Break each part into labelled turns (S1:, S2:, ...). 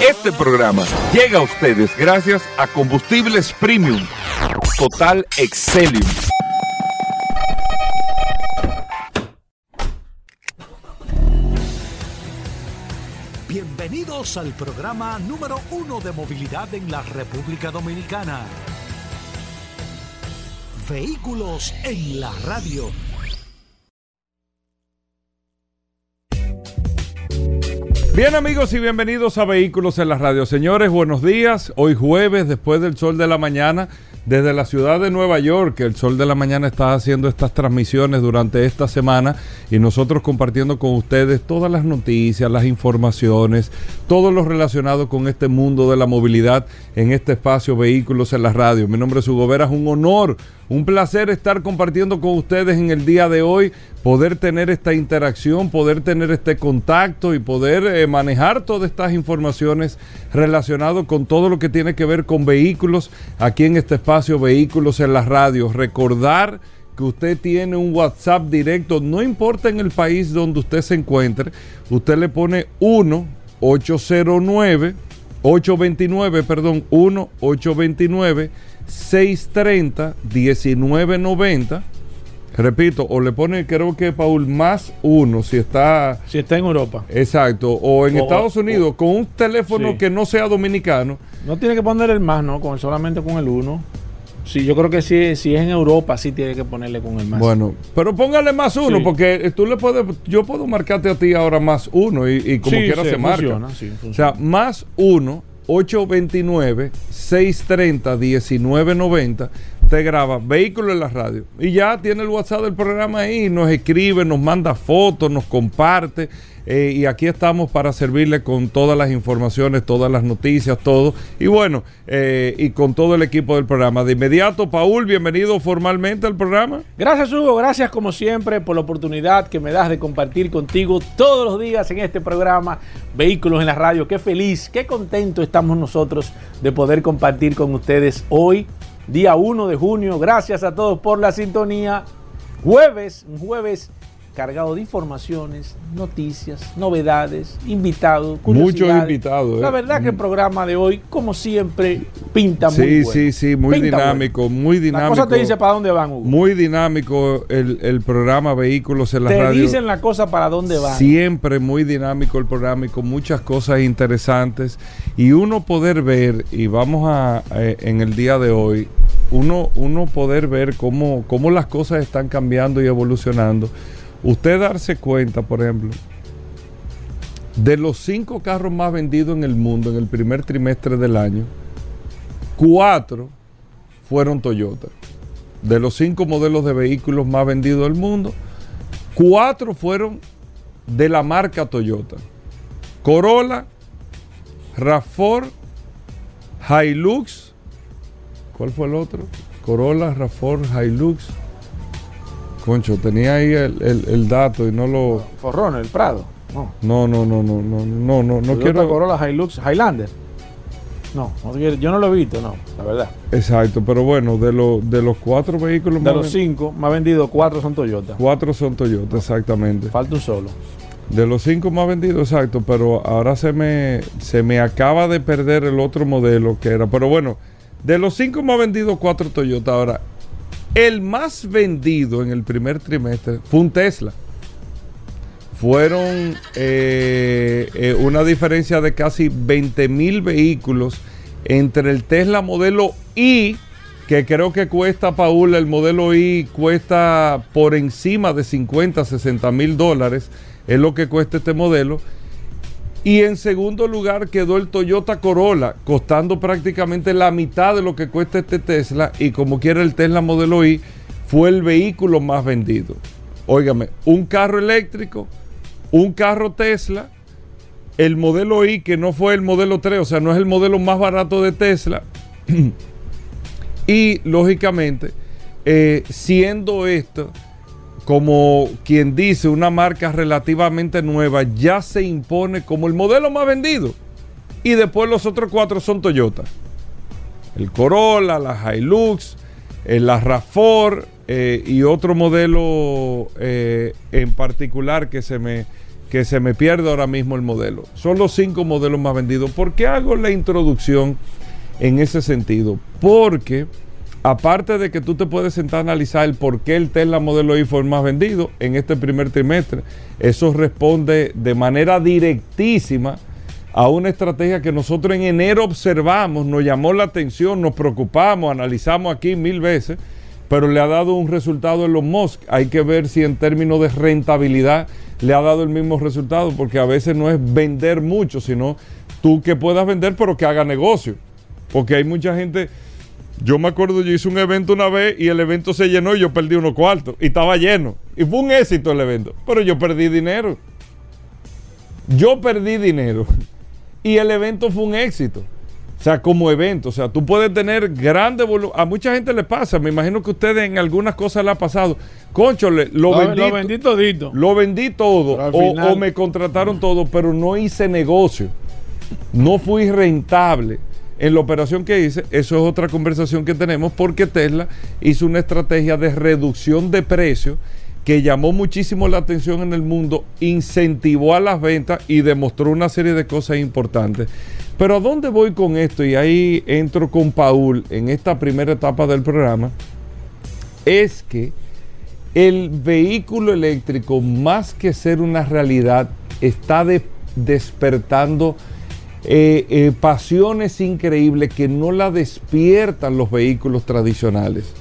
S1: Este programa llega a ustedes gracias a Combustibles Premium Total Excelium.
S2: Bienvenidos al programa número uno de movilidad en la República Dominicana. Vehículos en la radio.
S3: Bien amigos y bienvenidos a Vehículos en la Radio. Señores, buenos días. Hoy jueves, después del sol de la mañana, desde la ciudad de Nueva York, el sol de la mañana está haciendo estas transmisiones durante esta semana y nosotros compartiendo con ustedes todas las noticias, las informaciones, todo lo relacionado con este mundo de la movilidad en este espacio Vehículos en la Radio. Mi nombre es Hugo Vera, es un honor un placer estar compartiendo con ustedes en el día de hoy, poder tener esta interacción, poder tener este contacto y poder eh, manejar todas estas informaciones relacionadas con todo lo que tiene que ver con vehículos aquí en este espacio Vehículos en las radios. Recordar que usted tiene un WhatsApp directo, no importa en el país donde usted se encuentre, usted le pone 1 809 829, perdón, 1 829 630 1990. Repito, o le pone, creo que Paul, más uno si está.
S4: Si está en Europa.
S3: Exacto. O en Estados Unidos, con un teléfono que no sea dominicano.
S4: No tiene que poner el más, ¿no? Con, solamente con el uno. Sí, yo creo que si, si es en Europa, sí tiene que ponerle con el más.
S3: Bueno, pero póngale más uno, porque tú le puedes, yo puedo marcarte a ti ahora más uno y, como quiera se marca. O sea, más uno 829-630-1990, te graba vehículo en la radio. Y ya tiene el WhatsApp del programa ahí, nos escribe, nos manda fotos, nos comparte. Eh, y aquí estamos para servirle con todas las informaciones, todas las noticias, todo. Y bueno, eh, y con todo el equipo del programa. De inmediato, Paul, bienvenido formalmente al programa.
S4: Gracias, Hugo. Gracias, como siempre, por la oportunidad que me das de compartir contigo todos los días en este programa Vehículos en la Radio. Qué feliz, qué contento estamos nosotros de poder compartir con ustedes hoy, día 1 de junio. Gracias a todos por la sintonía. Jueves, un jueves cargado de informaciones, noticias, novedades, invitados,
S3: Muchos invitados.
S4: La ¿eh? verdad que el mm. programa de hoy, como siempre, pinta muy
S3: Sí, sí, sí, muy dinámico, muy dinámico. La cosa
S4: te dice para dónde van, Hugo.
S3: Muy dinámico el, programa Vehículos en la Radio.
S4: Te dicen la cosa para dónde van.
S3: Siempre muy dinámico el programa y con muchas cosas interesantes. Y uno poder ver, y vamos a, eh, en el día de hoy, uno, uno poder ver cómo, cómo las cosas están cambiando y evolucionando Usted darse cuenta, por ejemplo, de los cinco carros más vendidos en el mundo en el primer trimestre del año, cuatro fueron Toyota. De los cinco modelos de vehículos más vendidos del mundo, cuatro fueron de la marca Toyota. Corolla, RAV4, Hilux, ¿cuál fue el otro? Corolla, RAV4, Hilux, Concho, tenía ahí el, el, dato y no lo.
S4: Forrón, el Prado.
S3: No. No, no, no, no, no, no, no, no quiero.
S4: Corolla Hilux Highlander. No, yo no lo he visto, no, la verdad.
S3: Exacto, pero bueno, de, lo, de los cuatro vehículos
S4: De los cinco, me ha vendido cuatro son Toyota.
S3: Cuatro son Toyota, exactamente.
S4: Falta un solo.
S3: De los cinco más vendidos, exacto, pero ahora se me, se me acaba de perder el otro modelo que era. Pero bueno, de los cinco más vendidos, cuatro Toyota. Ahora, el más vendido en el primer trimestre fue un Tesla. Fueron eh, eh, una diferencia de casi 20 mil vehículos entre el Tesla modelo I, que creo que cuesta, Paul, el modelo I cuesta por encima de 50, 60 mil dólares, es lo que cuesta este modelo y en segundo lugar quedó el Toyota Corolla, costando prácticamente la mitad de lo que cuesta este Tesla. Y como quiera el Tesla Modelo I, fue el vehículo más vendido. Óigame, un carro eléctrico, un carro Tesla, el modelo I, que no fue el modelo 3, o sea, no es el modelo más barato de Tesla. y lógicamente, eh, siendo esto como quien dice, una marca relativamente nueva ya se impone como el modelo más vendido. Y después los otros cuatro son Toyota. El Corolla, la Hilux, eh, la RAV4 eh, y otro modelo eh, en particular que se me que se me pierde ahora mismo el modelo. Son los cinco modelos más vendidos. ¿Por qué hago la introducción en ese sentido? Porque aparte de que tú te puedes sentar a analizar el por qué el Tesla Modelo Y fue el más vendido en este primer trimestre, eso responde de manera directísima a una estrategia que nosotros en enero observamos, nos llamó la atención, nos preocupamos, analizamos aquí mil veces, pero le ha dado un resultado en los Musk. Hay que ver si en términos de rentabilidad le ha dado el mismo resultado, porque a veces no es vender mucho, sino tú que puedas vender, pero que haga negocio. Porque hay mucha gente. Yo me acuerdo, yo hice un evento una vez y el evento se llenó y yo perdí unos cuartos. Y estaba lleno. Y fue un éxito el evento. Pero yo perdí dinero. Yo perdí dinero. Y el evento fue un éxito. O sea, como evento. O sea, tú puedes tener grande volumen. A mucha gente le pasa. Me imagino que a ustedes en algunas cosas le ha pasado. Conchole, lo,
S4: Lo,
S3: vendí.
S4: lo vendí todito.
S3: Lo vendí todo.
S4: Final-
S3: o me contrataron todo, pero no hice negocio. No fui rentable en la operación que hice. Eso es otra conversación que tenemos porque Tesla hizo una estrategia de reducción de precios que llamó muchísimo la atención en el mundo, incentivó a las ventas y demostró una serie de cosas importantes. Pero ¿a dónde voy con esto? Y ahí entro con Paul en esta primera etapa del programa. Es que el vehículo eléctrico, más que ser una realidad, está de- despertando eh, eh, pasiones increíbles que no la despiertan los vehículos tradicionales.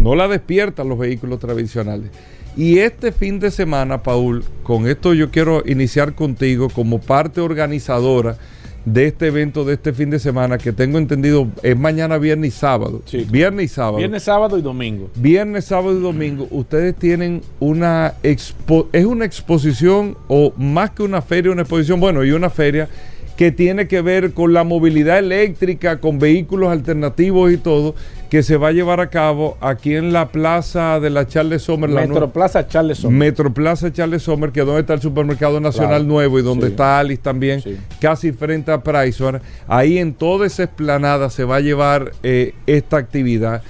S3: No la despiertan los vehículos tradicionales. Y este fin de semana, Paul, con esto yo quiero iniciar contigo como parte organizadora de este evento de este fin de semana que tengo entendido es mañana, viernes y sábado.
S4: Sí.
S3: Viernes y sábado.
S4: Viernes, sábado y domingo.
S3: Viernes, sábado y domingo, ustedes tienen una expo es una exposición o más que una feria, una exposición, bueno, y una feria que tiene que ver con la movilidad eléctrica, con vehículos alternativos y todo, que se va a llevar a cabo aquí en la plaza de la Charles Sommer, la
S4: Metro
S3: nue-
S4: Plaza Charles Sommer.
S3: Metroplaza Charles Sommer, que es donde está el supermercado nacional
S4: Claro.
S3: nuevo y donde
S4: Sí.
S3: está Alice también,
S4: Sí.
S3: casi frente a Pricewater. Ahí en toda esa explanada se va a llevar eh, esta actividad.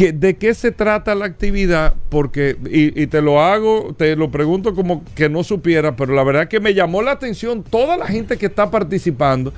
S3: ¿Qué- ¿De qué se trata la actividad? Porque, y, y te lo hago, te lo pregunto como que no supiera, pero la verdad que me llamó la atención toda la gente que está participando,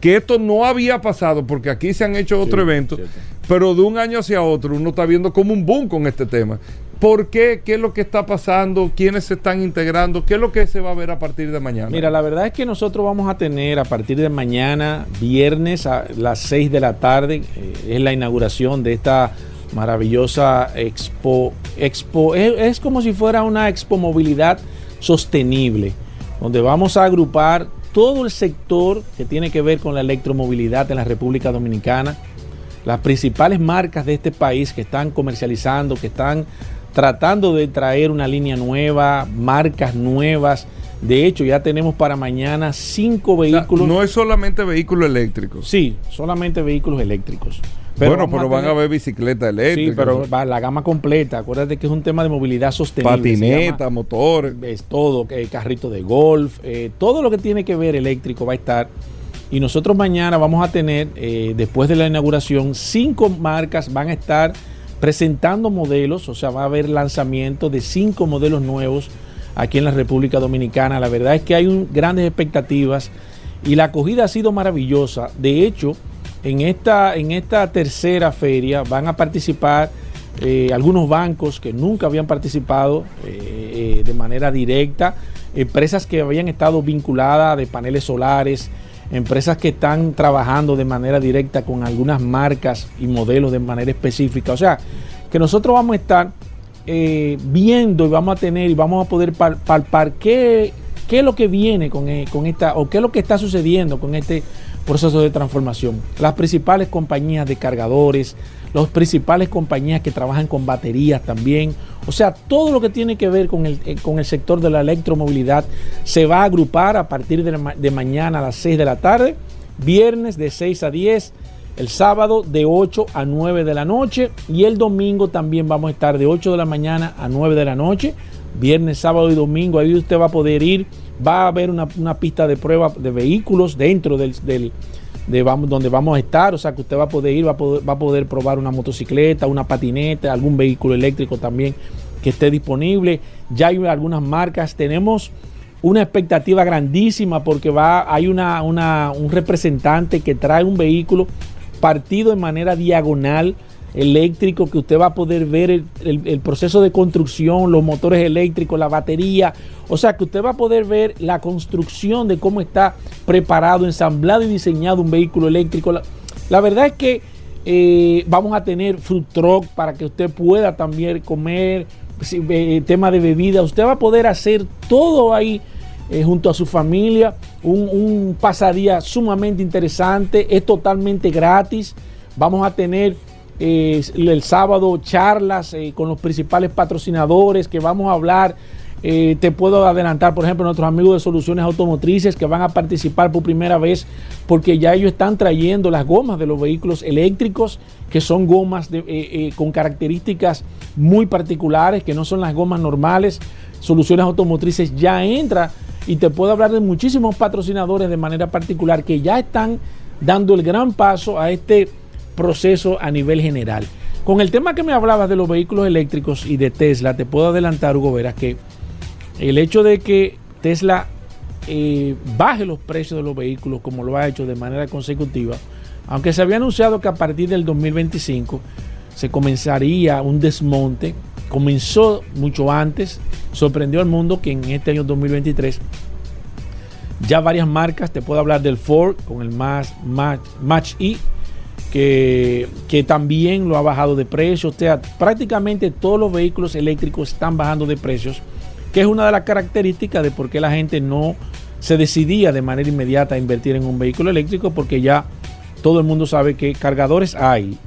S3: que esto no había pasado, porque aquí se han hecho otros
S4: Sí,
S3: eventos,
S4: cierto.
S3: pero de un año hacia otro uno está viendo como un boom con este tema. ¿Por qué? ¿Qué es lo que está pasando? ¿Quiénes se están integrando? ¿Qué es lo que se va a ver a partir de mañana?
S4: Mira, la verdad es que nosotros vamos a tener a partir de mañana, viernes a las 6 de la tarde, eh, es la inauguración de esta maravillosa expo. expo es, es como si fuera una expo movilidad sostenible, donde vamos a agrupar todo el sector que tiene que ver con la electromovilidad en la República Dominicana, las principales marcas de este país que están comercializando, que están tratando de traer una línea nueva, marcas nuevas. De hecho, ya tenemos para mañana cinco
S3: O sea,
S4: vehículos.
S3: no es solamente vehículos eléctricos.
S4: Sí, solamente vehículos eléctricos.
S3: Bueno, pero van
S4: tener-
S3: a ver bicicletas eléctricas.
S4: Sí, pero va la gama completa. Acuérdate que es un tema de movilidad sostenible.
S3: patineta, motores.
S4: es todo, eh, carrito de golf, eh, todo lo que tiene que ver eléctrico va a estar. Y nosotros mañana vamos a tener, eh, después de la inauguración, cinco marcas van a estar presentando modelos, o sea, va a haber lanzamiento de cinco modelos nuevos aquí en la República Dominicana. La verdad es que hay un- grandes expectativas y la acogida ha sido maravillosa. De hecho, en esta, en esta tercera feria van a participar eh, algunos bancos que nunca habían participado eh, eh, de manera directa, empresas que habían estado vinculadas de paneles solares, empresas que están trabajando de manera directa con algunas marcas y modelos de manera específica. O sea, que nosotros vamos a estar viendo y vamos a tener y vamos a poder pal- palpar qué, qué es lo que viene con, con esta o qué es lo que está sucediendo con este proceso de transformación. Las principales compañías de cargadores, las principales compañías que trabajan con baterías también. O sea, todo lo que tiene que ver con el, eh, con el sector de la electromovilidad se va a agrupar a partir de, de mañana a las 6 de la tarde, viernes de 6 a 10, el sábado de 8 a 9 de la noche y el domingo también vamos a estar de 8 de la mañana a 9 de la noche. Viernes, sábado y domingo, ahí usted va a poder ir. Va a haber una, una pista de prueba de vehículos dentro del, del- de vamos, donde vamos a estar. O sea que usted va a poder ir, va a poder, va a poder probar una motocicleta, una patineta, algún vehículo eléctrico también que esté disponible. Ya hay algunas marcas. Tenemos una expectativa grandísima porque va, hay una, una, un representante que trae un vehículo partido de manera diagonal eléctrico que usted va a poder ver el, el, proceso de construcción, los motores eléctricos, la batería. O sea que usted va a poder ver la construcción de cómo está preparado, ensamblado y diseñado un vehículo eléctrico. La, la verdad es que eh, vamos a tener fruit truck para que usted pueda también comer, tema de bebida. Usted va a poder hacer todo ahí eh, junto a su familia. Un, un pasadía sumamente interesante. Es totalmente gratis. Vamos a tener eh, el sábado charlas con los principales patrocinadores que vamos a hablar eh, te puedo adelantar, por ejemplo, nuestros amigos de Soluciones Automotrices que van a participar por primera vez porque ya ellos están trayendo las gomas de los vehículos eléctricos, que son gomas eh, eh, con características muy particulares, que no son las gomas normales. Soluciones Automotrices ya entra y te puedo hablar de muchísimos patrocinadores de manera particular que ya están dando el gran paso a este proceso a nivel general. Con el tema que me hablabas de los vehículos eléctricos y de Tesla, te puedo adelantar, Hugo Veras, que el hecho de que Tesla eh, baje los precios de los vehículos como lo ha hecho de manera consecutiva, aunque se había anunciado que a partir del 2025 se comenzaría un desmonte, comenzó mucho antes, sorprendió al mundo que en este año 2023 ya varias marcas, te puedo hablar del Ford con el Match, Match, E, que, también lo ha bajado de precio. O sea, prácticamente todos los vehículos eléctricos están bajando de precios que es una de las características de por qué la gente no se decidía de manera inmediata a invertir en un vehículo eléctrico, porque ya todo el mundo sabe que cargadores hay.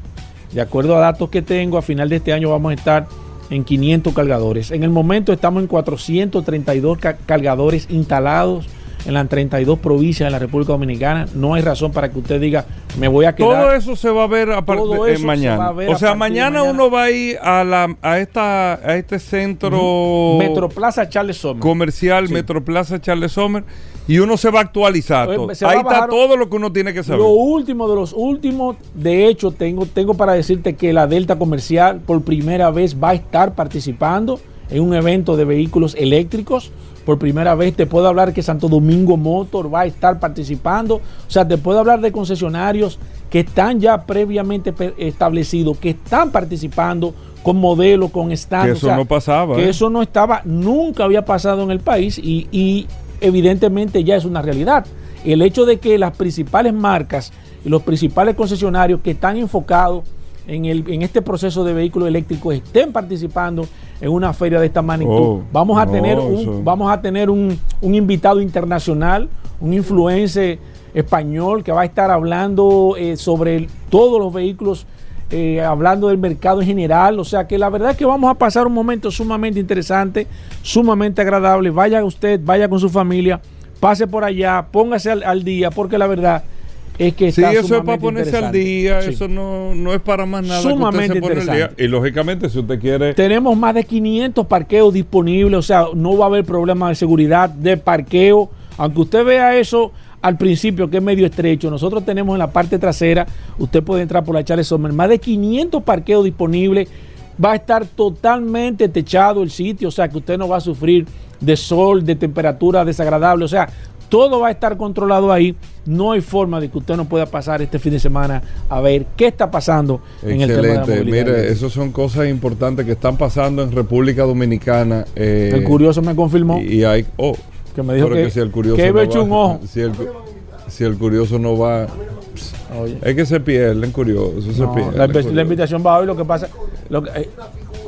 S4: De acuerdo a datos que tengo, a final de este año vamos a estar en 500 cargadores. En el momento estamos en 432 cargadores instalados en las 32 provincias de la República Dominicana. No hay razón para que usted diga, me voy a quedar.
S3: Todo eso se va a ver a partir de mañana. o sea, mañana, uno va a ir a, la, a, esta, a este centro.
S4: Metroplaza Charles Sommer.
S3: Comercial, Metroplaza Charles Sommer. Y uno se va a actualizar. Todo. Ahí está todo lo que uno tiene que saber.
S4: Lo último de los últimos, de hecho, tengo, tengo para decirte que la Delta Comercial por primera vez va a estar participando en un evento de vehículos eléctricos por primera vez. Te puedo hablar que Santo Domingo Motor va a estar participando. O sea, te puedo hablar de concesionarios que están ya previamente establecidos, que están participando con modelos, con stand.
S3: Que eso no pasaba.
S4: Que ¿eh? eso no estaba, nunca había pasado en el país y, y evidentemente ya es una realidad. El hecho de que las principales marcas y los principales concesionarios que están enfocados en, el, en este proceso de vehículos eléctricos estén participando en una feria de esta magnitud. Oh, vamos, a tener un, vamos a tener un, invitado internacional, un influencer español que va a estar hablando eh, sobre todos los vehículos, eh, hablando del mercado en general. O sea que la verdad es que vamos a pasar un momento sumamente interesante, sumamente agradable. Vaya usted, vaya con su familia, pase por allá, póngase al día, porque la verdad es que
S3: sí, eso es para ponerse al día, eso no, no, es para más nada.
S4: Sumamente
S3: Y lógicamente, si usted quiere.
S4: Tenemos más de 500 parqueos disponibles, o sea, no va a haber problema de seguridad, de parqueo. Aunque usted vea eso al principio, que es medio estrecho, nosotros tenemos en la parte trasera, usted puede entrar por la Charles Sommer, más de 500 parqueos disponibles. Va a estar totalmente techado el sitio, o sea, que usted no va a sufrir de sol, de temperatura desagradable, o sea, todo va a estar controlado ahí. No hay forma de que usted no pueda pasar este fin de semana a ver qué está pasando
S3: en el tema de la Mire, esas son cosas importantes que están pasando en República Dominicana.
S4: Eh, el curioso me confirmó.
S3: Y, hay. Oh,
S4: que me dijo que,
S3: si el curioso
S4: que no un ojo.
S3: Si el, curioso no va. Es que se pierden curiosos. se
S4: la, invitación va hoy. Lo que pasa. Lo que, eh,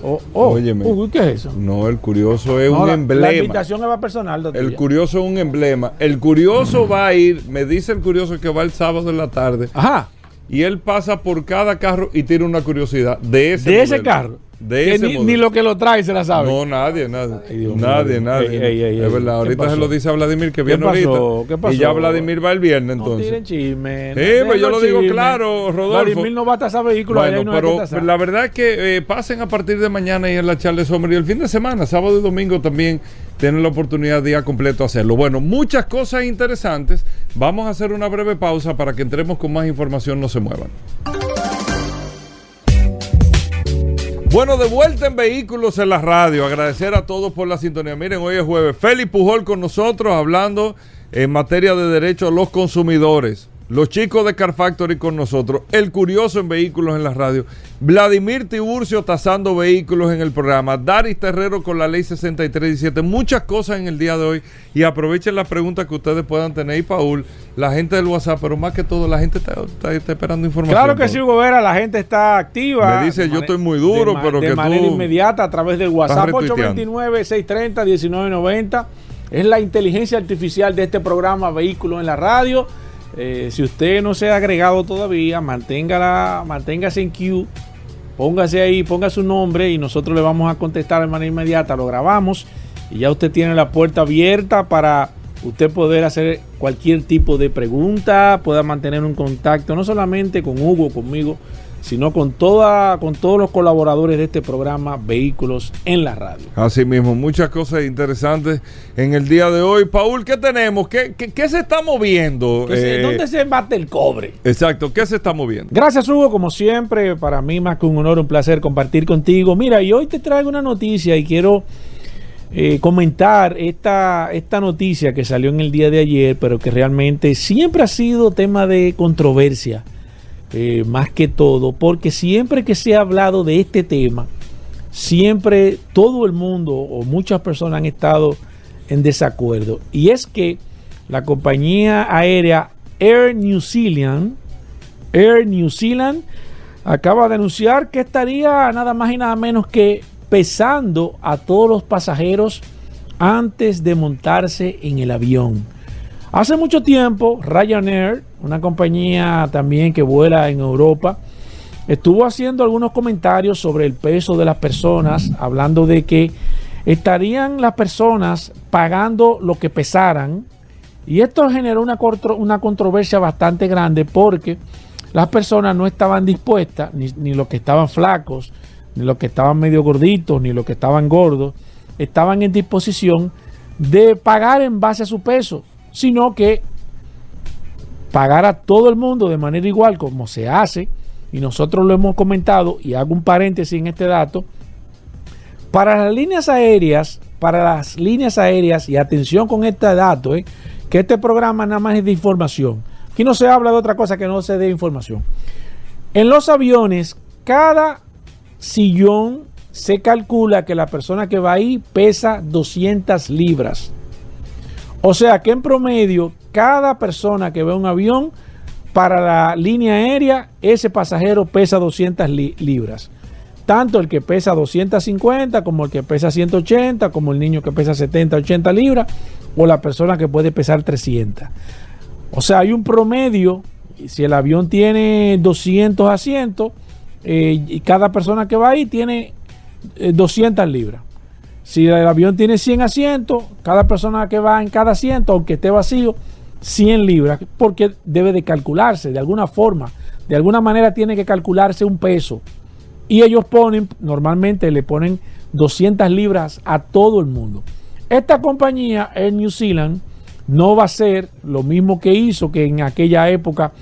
S4: Oh, oh. Uy, ¿qué es eso?
S3: No, el curioso es un emblema. La
S4: invitación es personal.
S3: El curioso es un emblema. El curioso va a ir, me dice el curioso que va el sábado en la tarde.
S4: Ajá.
S3: Y él pasa por cada carro y tiene una curiosidad de ese,
S4: de ese carro ni, lo que lo trae se la sabe.
S3: No, nadie, nadie. nadie, nadie. es verdad. Ahorita se lo dice a Vladimir que viene ahorita.
S4: ¿Qué pasó?
S3: Y ya Vladimir va el viernes entonces.
S4: No chisme.
S3: sí, pero yo lo digo claro, Rodolfo.
S4: Vladimir no va a tasar vehículos.
S3: Bueno, pero la verdad es que eh, pasen a partir de mañana y en la charla de sombra. Y el fin de semana, sábado y domingo también tienen la oportunidad día completo hacerlo. Bueno, muchas cosas interesantes. Vamos a hacer una breve pausa para que entremos con más información. No se muevan. Bueno, de vuelta en Vehículos en la Radio. Agradecer a todos por la sintonía. Miren, hoy es jueves. Félix Pujol con nosotros hablando en materia de derechos a los consumidores. Los chicos de Car Factory con nosotros. El curioso en vehículos en la radio. Vladimir Tiburcio tasando vehículos en el programa. Daris Terrero con la ley 6317. Muchas cosas en el día de hoy. Y aprovechen las preguntas que ustedes puedan tener. Y Paul, la gente del WhatsApp, pero más que todo, la gente está, está- está esperando información.
S4: Claro que
S3: Paul.
S4: sí, Hugo Vera, la gente está activa.
S3: Me dice,
S4: De
S3: yo estoy muy duro,
S4: de
S3: pero
S4: de
S3: que
S4: manera
S3: tú
S4: inmediata a través del WhatsApp
S3: retuiteando.
S4: 829-630-1990. Es la inteligencia artificial de este programa Vehículos en la Radio. Eh, si usted no se ha agregado todavía, manténgala, manténgase en queue, póngase ahí, ponga su nombre y nosotros le vamos a contestar de manera inmediata. Lo grabamos y ya usted tiene la puerta abierta para usted poder hacer cualquier tipo de pregunta, pueda mantener un contacto, no solamente con Hugo, conmigo, sino con, toda, con todos los colaboradores de este programa Vehículos en la Radio.
S3: Así mismo, muchas cosas interesantes en el día de hoy. Paul, ¿qué tenemos? ¿Qué, qué- qué se está moviendo?
S4: ¿Qué se-
S3: Eh,
S4: ¿Dónde se bate el cobre?
S3: Exacto, ¿qué se está moviendo?
S4: Gracias Hugo, como siempre, para mí más que un honor, un placer compartir contigo. Mira, y hoy te traigo una noticia y quiero eh, comentar esta, esta noticia que salió en el día de ayer, pero que realmente siempre ha sido tema de controversia, eh, más que todo, porque siempre que se ha hablado de este tema, siempre todo el mundo o muchas personas han estado en desacuerdo. Y es que la compañía aérea Air New Zealand, Air New Zealand acaba de anunciar que estaría nada más y nada menos que pesando a todos los pasajeros antes de montarse en el avión. Hace mucho tiempo, Ryanair, una compañía también que vuela en Europa, estuvo haciendo algunos comentarios sobre el peso de las personas, hablando de que estarían las personas pagando lo que pesaran. Y esto generó una, contro- una controversia bastante grande porque las personas no estaban dispuestas, ni, ni los que estaban flacos, ni los que estaban medio gorditos, ni los que estaban gordos, estaban en disposición de pagar en base a su peso, sino que pagar a todo el mundo de manera igual como se hace, y nosotros lo hemos comentado, y hago un paréntesis en este dato, para las líneas aéreas, para las líneas aéreas, y atención con este dato, eh, que este programa nada más es de información. Aquí no se habla de otra cosa que no se dé información. En los aviones, cada sillón se calcula que la persona que va ahí pesa 200 libras. O sea que en promedio, cada persona que ve un avión, para la línea aérea, ese pasajero pesa 200 li- libras. Tanto el que pesa 250 como el que pesa 180, como el niño que pesa 70, 80 libras, o la persona que puede pesar 300. O sea, hay un promedio, si el avión tiene 200 asientos, eh, y cada persona que va ahí tiene eh, 200 libras. Si el avión tiene 100 asientos, cada persona que va en cada asiento, aunque esté vacío, 100 libras, porque debe de calcularse de alguna forma. De alguna manera tiene que calcularse un peso. Y ellos ponen, normalmente le ponen 200 libras a todo el mundo. Esta compañía, Air New Zealand, no va a ser lo mismo que hizo que en aquella época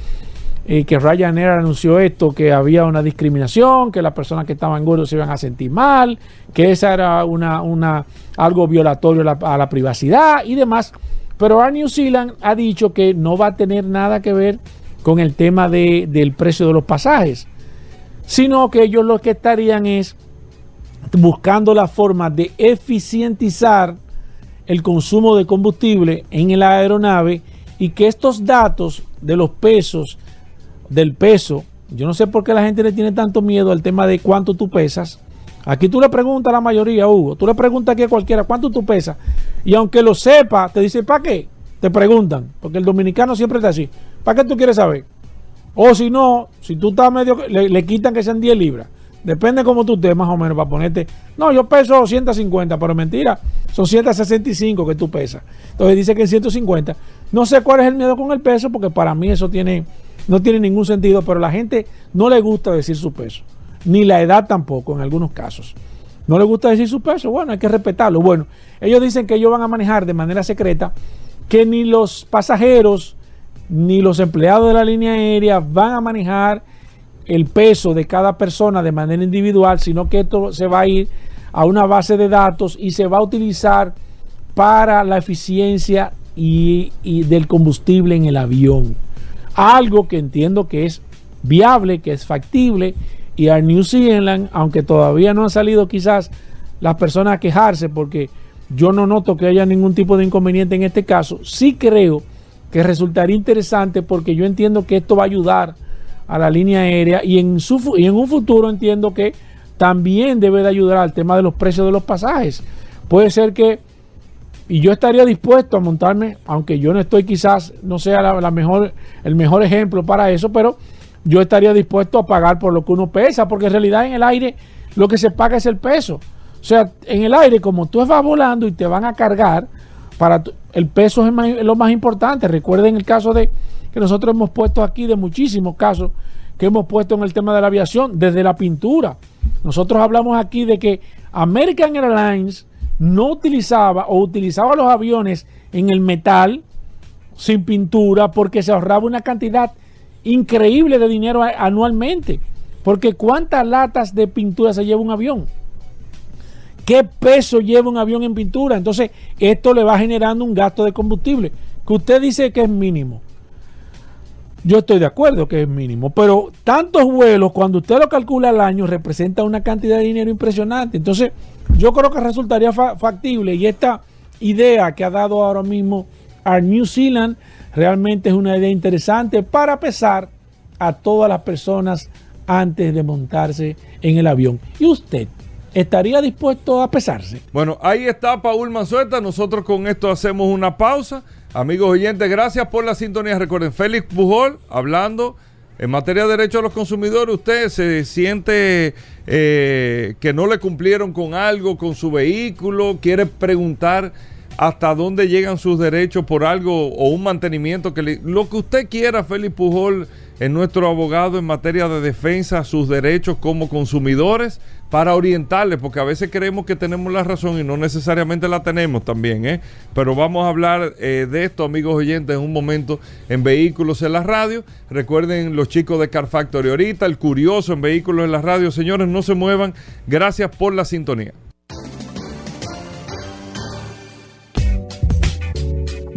S4: eh, que Ryanair anunció esto, que había una discriminación, que las personas que estaban gordos se iban a sentir mal, que esa era una, una, algo violatorio a la, privacidad y demás. Pero Air New Zealand ha dicho que no va a tener nada que ver con el tema de- del precio de los pasajes, sino que ellos lo que estarían es buscando la forma de eficientizar el consumo de combustible en la aeronave y que estos datos de los pesos, del peso, yo no sé por qué la gente le tiene tanto miedo al tema de cuánto tú pesas. Aquí tú le preguntas a la mayoría, Hugo, tú le preguntas aquí a cualquiera cuánto tú pesas. Y aunque lo sepa, te dice, ¿para qué? Te preguntan, porque el dominicano siempre está así. ¿Para qué tú quieres saber? O si no, si tú estás medio, le, quitan que sean 10 libras. Depende cómo tú estés, más o menos, para ponerte. No, yo peso 150, pero mentira. Son 165 que tú pesas. Entonces dice que en 150. No sé cuál es el miedo con el peso, porque para mí eso tiene, no tiene ningún sentido, pero la gente no le gusta decir su peso. Ni la edad tampoco, en algunos casos. No le gusta decir su peso. Bueno, hay que respetarlo. Bueno, ellos dicen que ellos van a manejar de manera secreta que ni los pasajeros ni los empleados de la línea aérea van a manejar el peso de cada persona de manera individual, sino que esto se va a ir a una base de datos y se va a utilizar para la eficiencia y del combustible en el avión. Algo que entiendo que es viable, que es factible, y a New Zealand, aunque todavía no han salido quizás las personas a quejarse, porque yo no noto que haya ningún tipo de inconveniente en este caso, sí creo que resultaría interesante porque yo entiendo que esto va a ayudar a la línea aérea y en, su, y en un futuro entiendo que también debe de ayudar al tema de los precios de los pasajes. Puede ser que, y yo estaría dispuesto a montarme, aunque yo no estoy quizás, no sea la, mejor, el mejor ejemplo para eso, pero yo estaría dispuesto a pagar por lo que uno pesa, porque en realidad en el aire lo que se paga es el peso. O sea, en el aire, como tú vas volando y te van a cargar, para el peso es, lo más importante. Recuerden el caso de que nosotros hemos puesto aquí de muchísimos casos que hemos puesto en el tema de la aviación, desde la pintura. Nosotros hablamos aquí de que American Airlines no utilizaba o utilizaba los aviones en el metal sin pintura porque se ahorraba una cantidad increíble de dinero anualmente. Porque cuántas latas de pintura se lleva un avión. ¿Qué peso lleva un avión en pintura? Entonces, esto le va generando un gasto de combustible que usted dice que es mínimo. Yo estoy de acuerdo que es mínimo, pero tantos vuelos, cuando usted lo calcula al año, representa una cantidad de dinero impresionante. Entonces, yo creo que resultaría factible y esta idea que ha dado ahora mismo a New Zealand realmente es una idea interesante para pesar a todas las personas antes de montarse en el avión. ¿Y usted? ¿Estaría dispuesto a pesarse?
S3: Bueno, ahí está Paul Manzueta. Nosotros con esto hacemos una pausa. Amigos oyentes, gracias por la sintonía. Recuerden, Félix Pujol hablando en materia de derechos a los consumidores. Usted se siente eh, que no le cumplieron con algo, con su vehículo, quiere preguntar hasta dónde llegan sus derechos por algo o un mantenimiento que lo que usted quiera, Félix Pujol es nuestro abogado en materia de defensa sus derechos como consumidores para orientarles, porque a veces creemos que tenemos la razón y no necesariamente la tenemos también, ¿eh? Pero vamos a hablar eh, de esto, amigos oyentes, en un momento en Vehículos en la Radio. Recuerden los chicos de Car Factory ahorita, el curioso en Vehículos en la Radio. Señores, no se muevan. Gracias por la sintonía.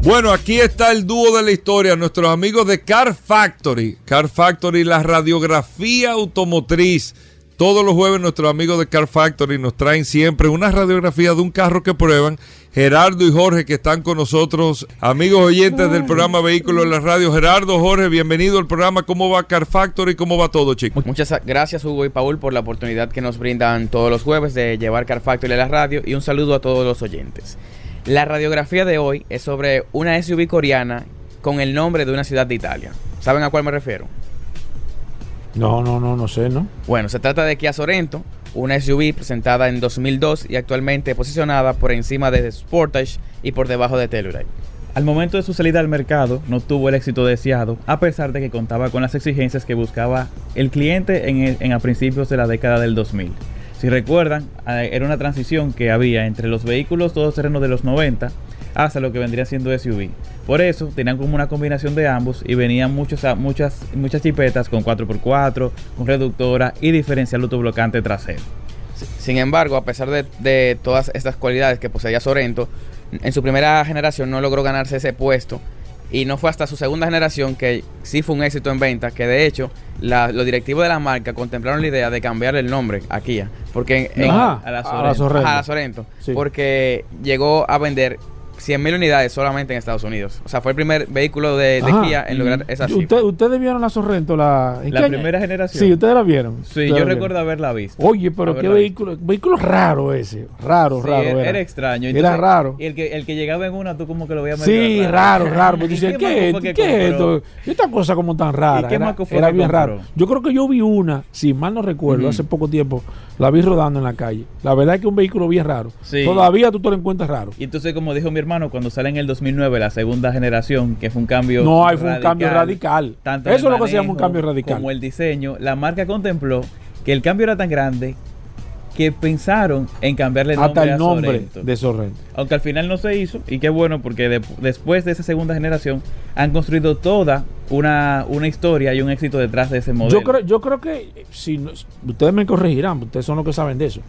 S3: Bueno, aquí está el dúo de la historia, nuestros amigos de Car Factory. Car Factory, la radiografía automotriz. Todos los jueves nuestros amigos de Car Factory nos traen siempre una radiografía de un carro que prueban. Gerardo y Jorge que están con nosotros, amigos oyentes del programa Vehículos en la Radio. Gerardo, Jorge, bienvenido al programa. ¿Cómo va Car Factory? ¿Cómo va todo, chicos?
S5: Muchas gracias, Hugo y Paul, por la oportunidad que nos brindan todos los jueves de llevar Car Factory a la radio y un saludo a todos los oyentes. La radiografía de hoy es sobre una SUV coreana con el nombre de una ciudad de Italia. ¿Saben a cuál me refiero?
S4: No, no, no, no sé, ¿no?
S5: Bueno, se trata de Kia Sorento, una SUV presentada en 2002 y actualmente posicionada por encima de Sportage y por debajo de Telluride.
S6: Al momento de su salida al mercado, no tuvo el éxito deseado, a pesar de que contaba con las exigencias que buscaba el cliente en, en a principios de la década del 2000. Si recuerdan, eh, era una transición que había entre los vehículos todoterrenos de los 90 hasta lo que vendría siendo SUV. Por eso tenían como una combinación de ambos y venían muchos, muchas, muchas chipetas con 4x4, con reductora y diferencial autoblocante trasero.
S5: Sin embargo, a pesar de, de todas estas cualidades que poseía Sorento, en su primera generación no logró ganarse ese puesto. Y no fue hasta su segunda generación que sí fue un éxito en venta, que de hecho los directivos de la marca contemplaron la idea de cambiar el nombre a Kia, porque
S4: a la
S5: Sorrento, porque llegó a vender 100.000 unidades solamente en Estados Unidos. O sea, fue el primer vehículo de, Kia en lograr esa
S4: cifra. ¿Ustedes vieron la Sorrento? La,
S6: la primera generación.
S4: Sí, ustedes la vieron.
S6: Sí, yo recuerdo haberla visto.
S4: Oye, pero qué vehículo, vehículo raro ese. Raro, raro.
S6: Era, era extraño.
S4: era raro.
S6: Y el que, el que llegaba en una, tú como que lo veías
S4: medio Sí, raro, raro. Porque ¿qué, ¿qué, ¿qué es esto? Esta cosa como tan rara.
S6: ¿Y qué
S4: era, era bien raro. Yo creo que yo vi una, si mal no recuerdo, hace poco tiempo, la vi rodando en la calle. La verdad es que un vehículo bien raro. Todavía tú te lo encuentras raro.
S6: Y entonces, como dijo mi hermano, cuando sale en el 2009 la segunda generación, que fue un cambio
S4: No, hay fue un cambio radical. Eso es lo que se llama un cambio radical.
S6: Como el diseño, la marca contempló que el cambio era tan grande que pensaron en cambiarle el
S4: Hasta
S6: nombre
S4: el
S6: a
S4: nombre
S6: Sorento.
S4: de Sorrento.
S6: Aunque al final no se hizo, y qué bueno, porque de- después de esa segunda generación han construido toda una, una historia y un éxito detrás de ese modelo.
S4: Yo creo, yo creo que, si no- ustedes me corregirán, ustedes son los que saben de eso.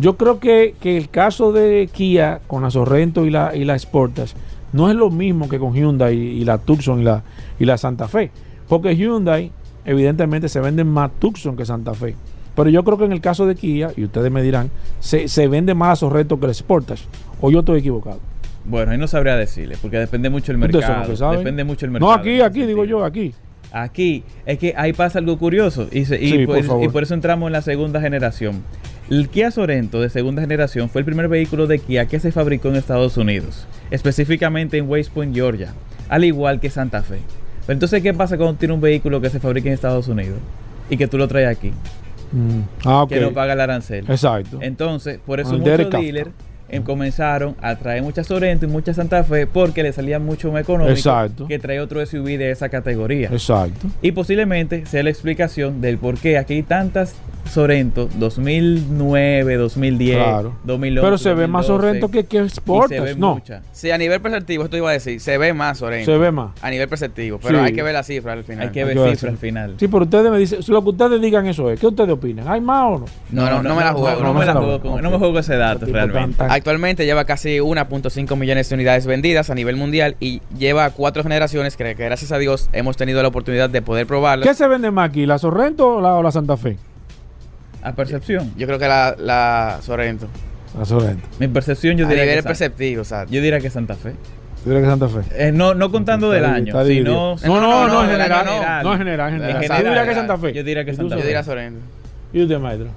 S4: Yo creo que, que el caso de Kia con la Sorrento y la, y la Sportage no es lo mismo que con Hyundai y, y la Tucson y la, y la Santa Fe. Porque Hyundai, evidentemente, se venden más Tucson que Santa Fe. Pero yo creo que en el caso de Kia, y ustedes me dirán, se, se vende más Sorrento que la Sportage. O yo estoy equivocado.
S6: Bueno, ahí no sabría decirle, porque depende mucho el mercado. Depende mucho el mercado.
S4: No, aquí, aquí, digo yo, aquí.
S6: Aquí, es que ahí pasa algo curioso y, se- y
S4: Sí,
S6: por,
S4: por favor.
S6: y por eso entramos en la segunda generación. El Kia Sorento de segunda generación fue el primer vehículo de Kia que se fabricó en Estados Unidos, específicamente en West Point, Georgia, al igual que Santa Fe. Pero entonces, ¿qué pasa cuando tiene un vehículo que se fabrica en Estados Unidos y que tú lo traes aquí?
S4: Mm. Ah.
S6: Que no paga el arancel.
S4: Exacto.
S6: Entonces, por eso muchos dealers comenzaron a traer muchas Sorento y muchas Santa Fe porque le salía mucho más económico
S4: Exacto.
S6: que traer otro SUV de esa categoría.
S4: Exacto.
S6: Y posiblemente sea la explicación del por qué aquí hay tantas Sorento 2009, 2010,
S4: Claro.
S6: 2011.
S4: Pero se ve más
S6: 2012,
S4: Sorrento que, que
S6: y se ve
S4: No,
S6: mucha.
S5: Sí, a nivel perceptivo, esto iba a decir, se ve más Sorento.
S4: se ve más.
S5: A nivel perceptivo, pero
S4: Sí.
S5: hay que ver la cifra al final.
S6: Hay que
S4: Hay
S6: ver
S4: que ver,
S6: cifras
S4: sí.
S6: al final.
S4: Sí, pero ustedes me dicen, lo que ustedes digan eso es. ¿Qué ustedes opinan? ¿Hay más o no?
S5: No, no, no me la juego,
S6: No,
S5: no
S6: me
S5: me
S6: la juego no me juego ese dato realmente.
S4: tan- tan-
S5: Actualmente lleva casi 1.5 millones de unidades vendidas a nivel mundial y lleva cuatro generaciones que, que gracias a Dios hemos tenido la oportunidad de poder probarlas.
S4: ¿Qué se vende más aquí? ¿La Sorrento o la, o la Santa Fe?
S6: A percepción.
S5: Yo creo que la, la Sorento.
S4: La Sorrento.
S6: Mi percepción yo
S5: a
S6: diría
S5: nivel
S6: que
S5: perceptivo, o sea,
S6: yo diría que Santa Fe.
S4: ¿Tú crees que Santa Fe?
S6: Eh, no, no contando del año, sino
S4: está. No, no, no,
S5: no,
S4: en general. No, en general, en
S5: En
S4: general. ¿Tú dirías que Santa Fe?
S6: Yo diría que
S4: ¿Y tú,
S6: Santa
S5: yo
S6: Fe.
S5: diría Sorento.
S4: ¿Y usted, maestro?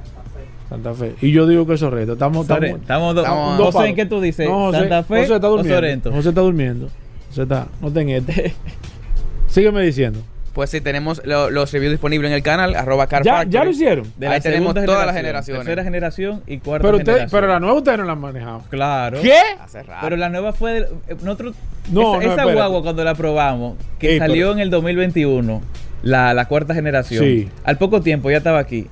S4: Santa Fe. Y yo digo que Sorrento. Estamos,
S6: Sorry,
S4: estamos,
S6: estamos
S5: estamos-
S4: dos
S6: José,
S4: palos.
S6: ¿en qué tú dices?
S4: No, José-
S6: ¿Santa Fe
S4: José está durmiendo. José está durmiendo. José está, no ten este. Sígueme diciendo.
S5: Pues sí, tenemos lo- los reviews disponibles en el canal, arroba Car
S4: ¿Ya,
S5: Factory.
S4: ya lo hicieron?
S6: De
S5: Ahí tenemos todas las
S6: generación,
S5: generaciones.
S6: Tercera generación y cuarta
S4: Pero, usted,
S6: generación.
S4: pero la nueva ustedes no la han manejado.
S6: Claro.
S4: ¿Qué?
S5: Hace rato.
S6: Pero la nueva fue. del- eh, nosotros,
S4: No,
S6: esa,
S4: no,
S6: esa
S4: espérate.
S6: guagua cuando la probamos, que
S4: Ey,
S6: salió
S4: pero-
S6: en el 2021, la, la cuarta generación.
S4: Sí.
S6: Al poco tiempo ya estaba aquí.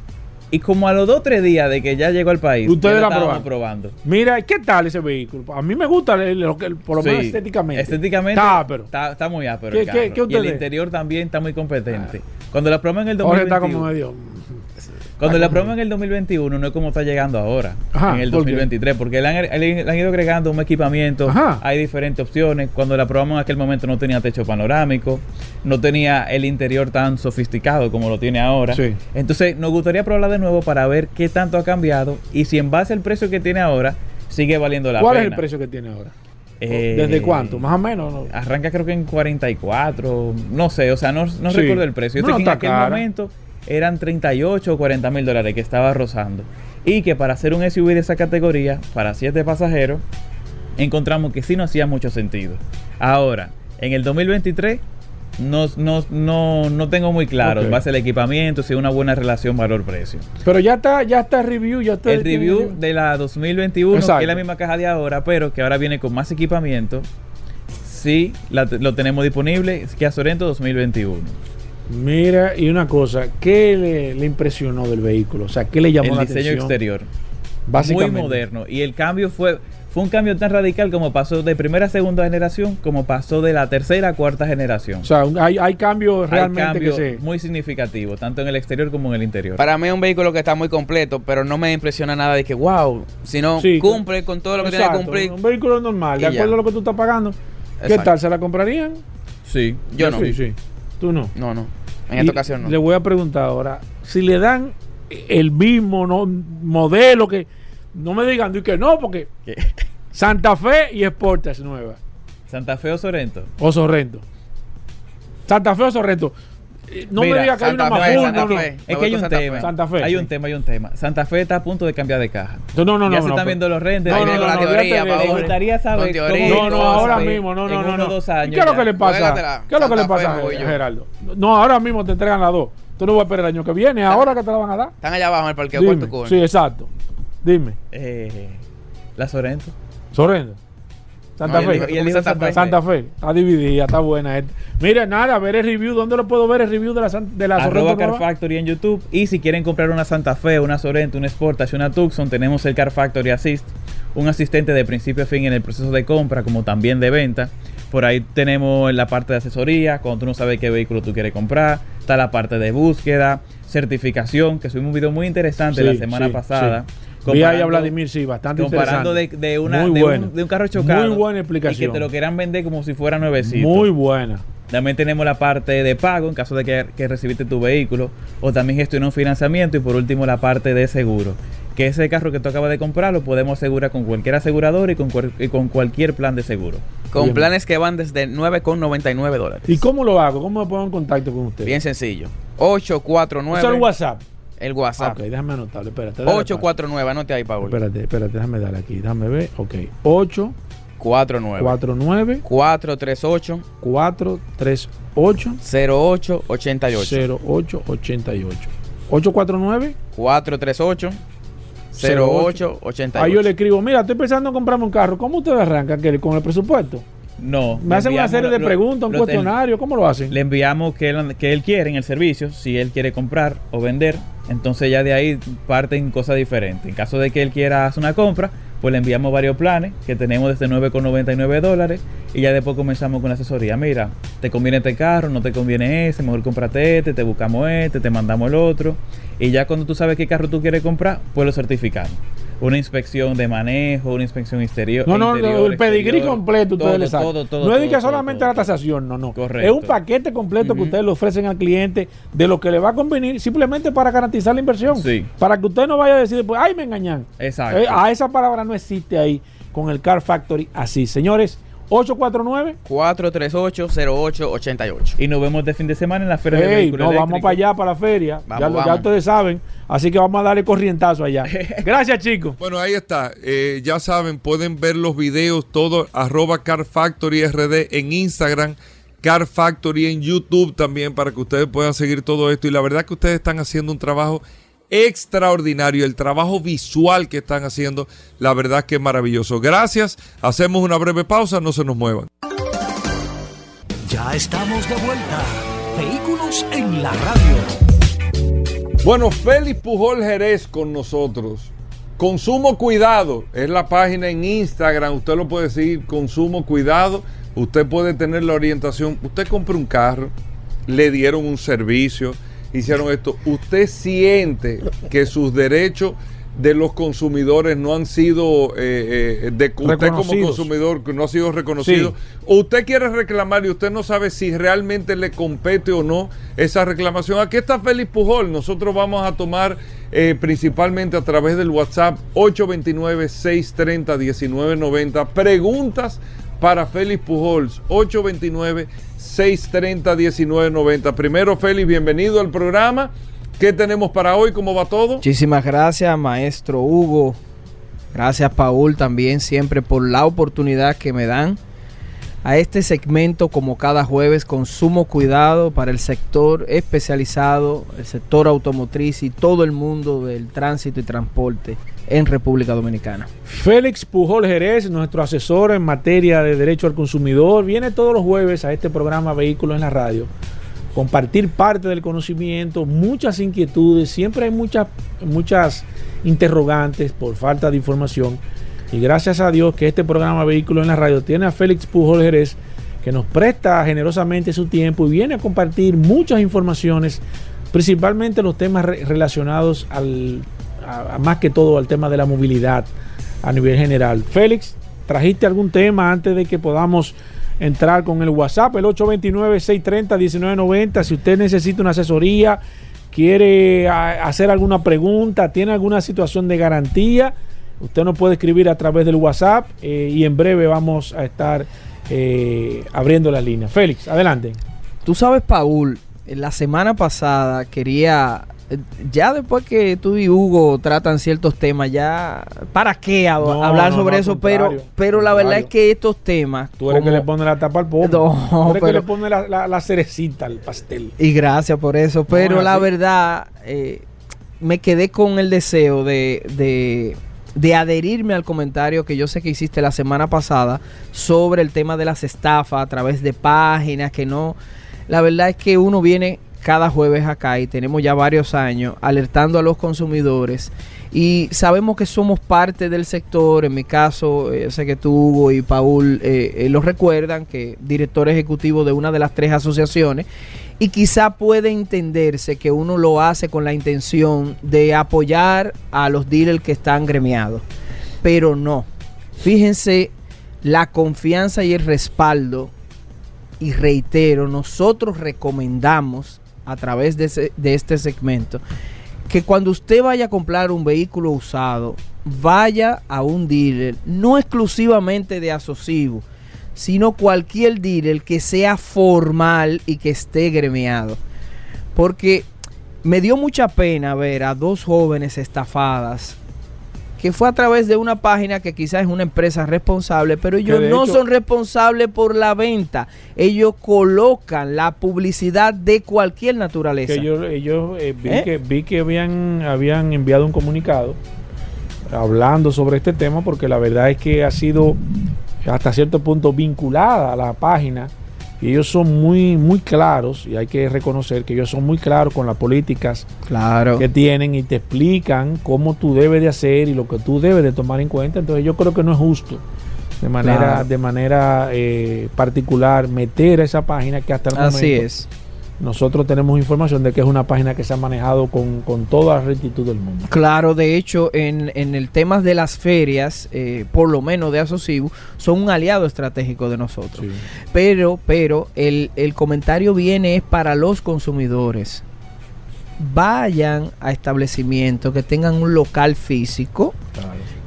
S6: Y como a los dos o tres días de que ya llegó al país,
S4: Ustedes la probaron.
S6: probando.
S4: Mira, ¿qué tal ese vehículo? A mí me gusta el- por lo menos estéticamente.
S6: Estéticamente
S4: Está, pero.
S6: está, está muy ápero.
S4: ¿Qué-
S6: el
S4: qué-
S6: carro.
S4: qué
S6: y el interior también está muy competente. Cuando la probamos en el
S4: Ahora
S6: 2021,
S4: está como medio.
S6: Cuando la probamos en el 2021 no es como está llegando ahora,
S4: Ajá,
S6: en el
S4: ¿por qué?
S6: 2023, porque le han, le han ido agregando un equipamiento,
S4: Ajá.
S6: hay diferentes opciones. Cuando la probamos en aquel momento no tenía techo panorámico, no tenía el interior tan sofisticado como lo tiene ahora.
S4: Sí.
S6: Entonces nos gustaría probarla de nuevo para ver qué tanto ha cambiado y si en base al precio que tiene ahora sigue valiendo la
S4: ¿Cuál
S6: pena.
S4: es el precio que tiene ahora?
S6: Eh,
S4: ¿Desde cuánto? Más o menos. ¿no?
S6: Arranca creo que en 44, no sé, o sea, no, no
S4: Sí.
S6: recuerdo el precio. Yo
S4: No,
S6: sé que en aquel
S4: cara.
S6: momento eran 38 o 40 mil dólares que estaba rozando. Y que para hacer un SUV de esa categoría, para 7 pasajeros, encontramos que sí no hacía mucho sentido. Ahora, en el 2023, no, no, no, no tengo muy claro,
S4: Ok.
S6: en base al equipamiento, si una buena relación valor-precio.
S4: Pero ya está, ya está el review, ya está
S6: El review de la 2021,
S4: Exacto.
S6: que es la misma caja de ahora, pero que ahora viene con más equipamiento. Sí, la- lo tenemos disponible, es Kia Sorento 2021.
S4: Mira, y una cosa, ¿qué le, le impresionó del vehículo? O sea, ¿qué le llamó
S6: El
S4: la
S6: diseño
S4: atención?
S6: exterior.
S4: Básicamente.
S6: Muy moderno. Y el cambio fue, fue un cambio tan radical como pasó de primera a segunda generación, como pasó de la tercera a cuarta generación.
S4: O sea, hay, hay cambios
S6: Hay
S4: realmente
S6: cambio
S4: que se...
S6: muy significativo, tanto en el exterior como en el interior.
S5: Para mí es un vehículo que está muy completo, pero no me impresiona nada de que, wow, sino
S4: Sí,
S5: cumple con todo lo que
S4: Exacto,
S5: tiene que cumplir.
S4: Un vehículo normal, de acuerdo
S5: ya.
S4: a lo que tú estás pagando. ¿Qué tal? ¿Se la comprarían?
S6: sí.
S5: Yo no.
S4: Sí, sí. Tú no.
S5: No, no. En
S4: Y
S5: esta ocasión no.
S4: Le voy a preguntar ahora, si le dan el mismo no, modelo que... No me digan di que no, porque
S6: ¿Qué?
S4: Santa Fe y Sportage nueva.
S6: Santa Fe o Sorento.
S4: O Sorrento. Santa Fe o Sorrento. No
S6: Mira,
S4: me diga que hay una
S5: Santa
S4: más
S5: Fe,
S4: full,
S5: Santa. Fe.
S6: Es que hay un
S5: Santa
S6: tema.
S5: Fe.
S4: Santa Fe,
S6: Hay un tema, hay un tema. Santa Fe está a punto de cambiar de caja.
S4: No, no, no,
S6: ya
S4: no,
S6: se
S4: no,
S6: están viendo los renders.
S4: No,
S5: la teoría,
S6: Me gustaría saber
S4: No, no, ahora mismo, no, no, no. no.
S6: dos
S4: ¿Y
S6: años
S4: ¿Qué es lo que le pasa? ¿Qué es lo que le
S5: Santa
S4: pasa. Gerardo? No, ahora mismo te entregan las dos. Tú no vas a esperar el año que viene, ahora que te la van a dar.
S5: Están allá abajo en el parqueo.
S4: Sí, exacto. Dime.
S6: Eh, la Sorento.
S4: Sorrento. Santa
S5: No,
S4: Fe.
S5: Santa Fe.
S4: Santa Fe. Está dividida, está buena. esta. Mira, nada, ver el review. ¿Dónde lo puedo ver el review de la, de la
S6: Arroba Car? Factory en YouTube. Y si quieren comprar una Santa Fe, una Sorento, una Sportage, una Tucson, tenemos el Car Factory Assist, un asistente de principio a fin en el proceso de compra, como también de venta. Por ahí tenemos la parte de asesoría, cuando tú no sabes qué vehículo tú quieres comprar. Está la parte de búsqueda, certificación, que subimos un video muy interesante la semana
S4: sí,
S6: pasada.
S4: sí. Vi ahí a Vladimir, sí, bastante
S6: comparando de, de una,
S4: Muy
S6: de,
S4: bueno.
S6: un, de un carro chocado.
S4: Muy buena
S6: Y
S4: explicación.
S6: que te lo quieran vender como si fuera nuevecito.
S4: Muy buena.
S6: También tenemos la parte de pago en caso de que, que recibiste tu vehículo o también gestionar un financiamiento y por último la parte de seguro. Que ese carro que tú acabas de comprar lo podemos asegurar con cualquier asegurador y con, cual- y con cualquier plan de seguro.
S5: Con
S4: Bien.
S5: planes que van desde 9,99 dólares.
S4: ¿Y cómo lo hago? ¿Cómo me pongo en contacto con usted?
S5: Bien sencillo. 849.
S4: Usa el WhatsApp.
S5: El
S4: Ah,
S5: WhatsApp.
S4: ok, déjame anotarlo. Espérate. dale
S5: 849, anote ahí. Paul.
S4: Espérate, espérate, déjame darle aquí. Déjame ver. Ok. 8,
S5: 49.
S4: 49,
S5: 438
S4: 4, 3, 8,
S5: 0888.
S4: 08, 88. 849.
S5: 438 0888.
S4: Ahí yo le escribo, mira, estoy pensando en comprarme un carro. ¿Cómo ustedes arrancan? ¿Qué? ¿Con el presupuesto?
S6: No.
S4: Me hacen una serie de
S6: lo-
S4: preguntas, un
S6: lo-
S4: cuestionario. ¿Cómo lo hacen?
S6: Le enviamos que él, que él quiere en el servicio, si él quiere comprar o vender. Entonces ya de ahí parten cosas diferentes. En caso de que él quiera hacer una compra, pues le enviamos varios planes que tenemos desde 9,99 dólares y ya después comenzamos con la asesoría. Mira, te conviene este carro, no te conviene ese, mejor cómprate este, te buscamos este, te mandamos el otro. Y ya cuando tú sabes qué carro tú quieres comprar, pues lo certificamos. Una inspección de manejo, una inspección exterior.
S4: No, no,
S6: interior,
S4: no, el pedigrí completo ustedes
S6: todo,
S4: le sacan.
S6: todo, todo,
S4: no es que solamente la tasación, no, no.
S6: Correcto.
S4: Es un paquete completo que ustedes le ofrecen al cliente de lo que le va a convenir simplemente para garantizar la inversión.
S6: Sí.
S4: Para que usted no vaya a decir después, ay, me engañan.
S6: Exacto.
S4: Eh, a esa palabra no existe ahí con el Car Factory así. Señores, 849.
S5: 438 0888.
S6: Y nos vemos de fin de semana en la feria de vehículos
S4: no, vamos para allá, para la feria.
S5: Vamos,
S4: ya, lo- ya
S5: vamos.
S4: ustedes saben. Así que vamos a darle corrientazo allá. Gracias, chicos.
S1: Bueno, ahí está. Eh, ya saben, pueden ver los videos, todo, arroba Car Factory RD en Instagram, Car Factory en YouTube también, para que ustedes puedan seguir todo esto. Y la verdad que ustedes están haciendo un trabajo extraordinario. El trabajo visual que están haciendo, la verdad que es maravilloso. Gracias. Hacemos una breve pausa, no se nos muevan.
S2: Ya estamos de vuelta. Vehículos en la radio.
S3: Bueno, Félix Pujol Jerez con nosotros. Consumo Cuidado es la página en Instagram. Usted lo puede seguir, Consumo Cuidado. Usted puede tener la orientación. Usted compra un carro, le dieron un servicio, hicieron esto. Usted siente que sus derechos de los consumidores no han sido, eh, eh, de usted como
S4: Reconocidos.
S3: consumidor, no ha sido reconocido.
S4: Sí.
S3: O usted quiere reclamar y usted no sabe si realmente le compete o no esa reclamación. Aquí está Félix Pujol. Nosotros vamos a tomar eh, principalmente a través del WhatsApp 829-630-1990 preguntas para Félix Pujols 829-630-1990. Primero, Félix, bienvenido al programa. ¿Qué tenemos para hoy? ¿Cómo va todo?
S7: Muchísimas gracias, maestro Hugo. Gracias, Paul, también siempre por la oportunidad que me dan a este segmento, como cada jueves, con sumo cuidado para el sector especializado, el sector automotriz y todo el mundo del tránsito y transporte en República Dominicana.
S4: Félix Pujol Jerez, nuestro asesor en materia de derecho al consumidor, viene todos los jueves a este programa Vehículos en la Radio. Compartir parte del conocimiento, muchas inquietudes, siempre hay muchas, muchas interrogantes por falta de información. Y gracias a Dios que este programa Vehículos en la Radio tiene a Félix Pujol Jerez, que nos presta generosamente su tiempo y viene a compartir muchas informaciones, principalmente los temas re- relacionados al, más que todo al tema de la movilidad a nivel general. Félix, ¿trajiste algún tema antes de que podamos entrar con el WhatsApp? El 829-630-1990. Si usted necesita una asesoría, quiere hacer alguna pregunta, tiene alguna situación de garantía, usted nos puede escribir a través del WhatsApp eh, y en breve vamos a estar eh, abriendo las líneas. Félix, adelante.
S7: Tú sabes, Paul, la semana pasada quería, eh, ya después que tú y Hugo tratan ciertos temas, ya, ¿para qué hab-
S4: No,
S7: hablar
S4: no,
S7: sobre
S4: no,
S7: eso? Pero, pero la verdad es que estos temas...
S4: Tú eres
S7: como-
S4: que le pone la tapa al.
S7: No,
S4: Tú eres que
S7: pero-
S4: le pone la, la- la cerecita al pastel.
S7: Y gracias por eso. Pero la verdad, eh, me quedé con el deseo de, de de adherirme al comentario que yo sé que hiciste la semana pasada sobre el tema de las estafas a través de páginas que no... La verdad es que uno viene cada jueves acá y tenemos ya varios años alertando a los consumidores y sabemos que somos parte del sector, en mi caso, eh, sé que tú Hugo y Paul eh, eh, lo recuerdan, que director ejecutivo de una de las tres asociaciones, y quizá puede entenderse que uno lo hace con la intención de apoyar a los dealers que están gremiados, pero no. Fíjense la confianza y el respaldo, y reitero, nosotros recomendamos a través de, este segmento que cuando usted vaya a comprar un vehículo usado, vaya a un dealer, no exclusivamente de asocivo, sino cualquier dealer que sea formal y que esté gremiado. Porque me dio mucha pena ver a dos jóvenes estafadas que fue a través de una página que quizás es una empresa responsable, pero ellos no
S4: hecho-
S7: son responsables por la venta. Ellos colocan la publicidad de cualquier naturaleza.
S4: que ellos, ellos, eh, vi,
S7: ¿Eh?
S4: que, vi que habían, habían enviado un comunicado hablando sobre este tema porque la verdad es que ha sido hasta cierto punto vinculada a la página y ellos son muy muy claros y hay que reconocer que ellos son muy claros con las políticas
S7: Claro.
S4: que tienen y te explican cómo tú debes de hacer y lo que tú debes de tomar en cuenta entonces yo creo que no es justo de manera
S7: Claro.
S4: de manera eh, particular meter a esa página que hasta el
S7: Así
S4: momento
S7: es.
S4: Nosotros tenemos información de que es una página que se ha manejado con, con toda la rectitud del mundo.
S7: Claro, de hecho, en, en el tema de las ferias, eh, por lo menos de Asocibu, son un aliado estratégico de nosotros. Pero, pero, el, el comentario viene es para los consumidores. Vayan a establecimientos que tengan un local físico,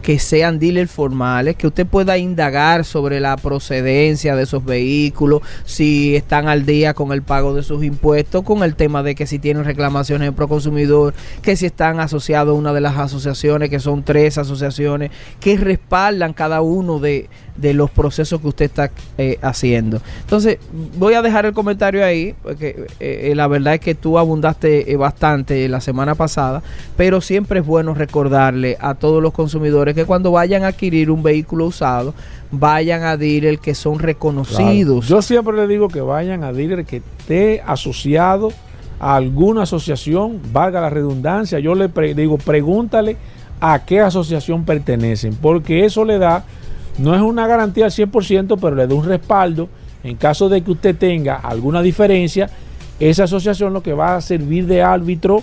S7: que sean dealers formales, que usted pueda indagar sobre la procedencia de esos vehículos, si están al día con el pago de sus impuestos, con el tema de que si tienen reclamaciones en Proconsumidor, que si están asociados a una de las asociaciones, que son tres asociaciones, que respaldan cada uno de, de los procesos que usted está eh, haciendo. Entonces, voy a dejar el comentario ahí, porque eh, eh, la verdad es que tú abundaste bastante la semana pasada, pero siempre es bueno recordarle a todos los consumidores que cuando vayan a adquirir un vehículo usado, vayan a dealer que son reconocidos.
S4: Yo siempre le digo que vayan a dealer que esté asociado a alguna asociación, valga la redundancia. Yo le digo, pregúntale a qué asociación pertenecen, porque eso le da, no es una garantía al 100%, pero le da un respaldo. En caso de que usted tenga alguna diferencia, esa asociación lo que va a servir de árbitro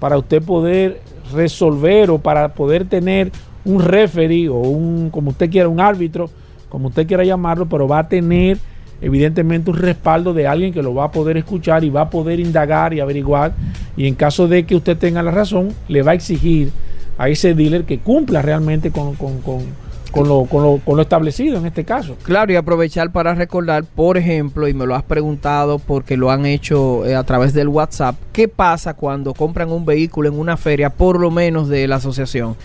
S4: para usted poder resolver o para poder tener un referee o un, como usted quiera, un árbitro, como usted quiera llamarlo, pero va a tener evidentemente un respaldo de alguien que lo va a poder escuchar y va a poder indagar y averiguar. Y en caso de que usted tenga la razón, le va a exigir a ese dealer que cumpla realmente con, con- con- con lo, con lo- con lo establecido en este caso.
S7: Claro, y aprovechar para recordar, por ejemplo, y me lo has preguntado porque lo han hecho eh, a través del WhatsApp, ¿qué pasa cuando compran un vehículo en una feria, por lo menos de la asociación?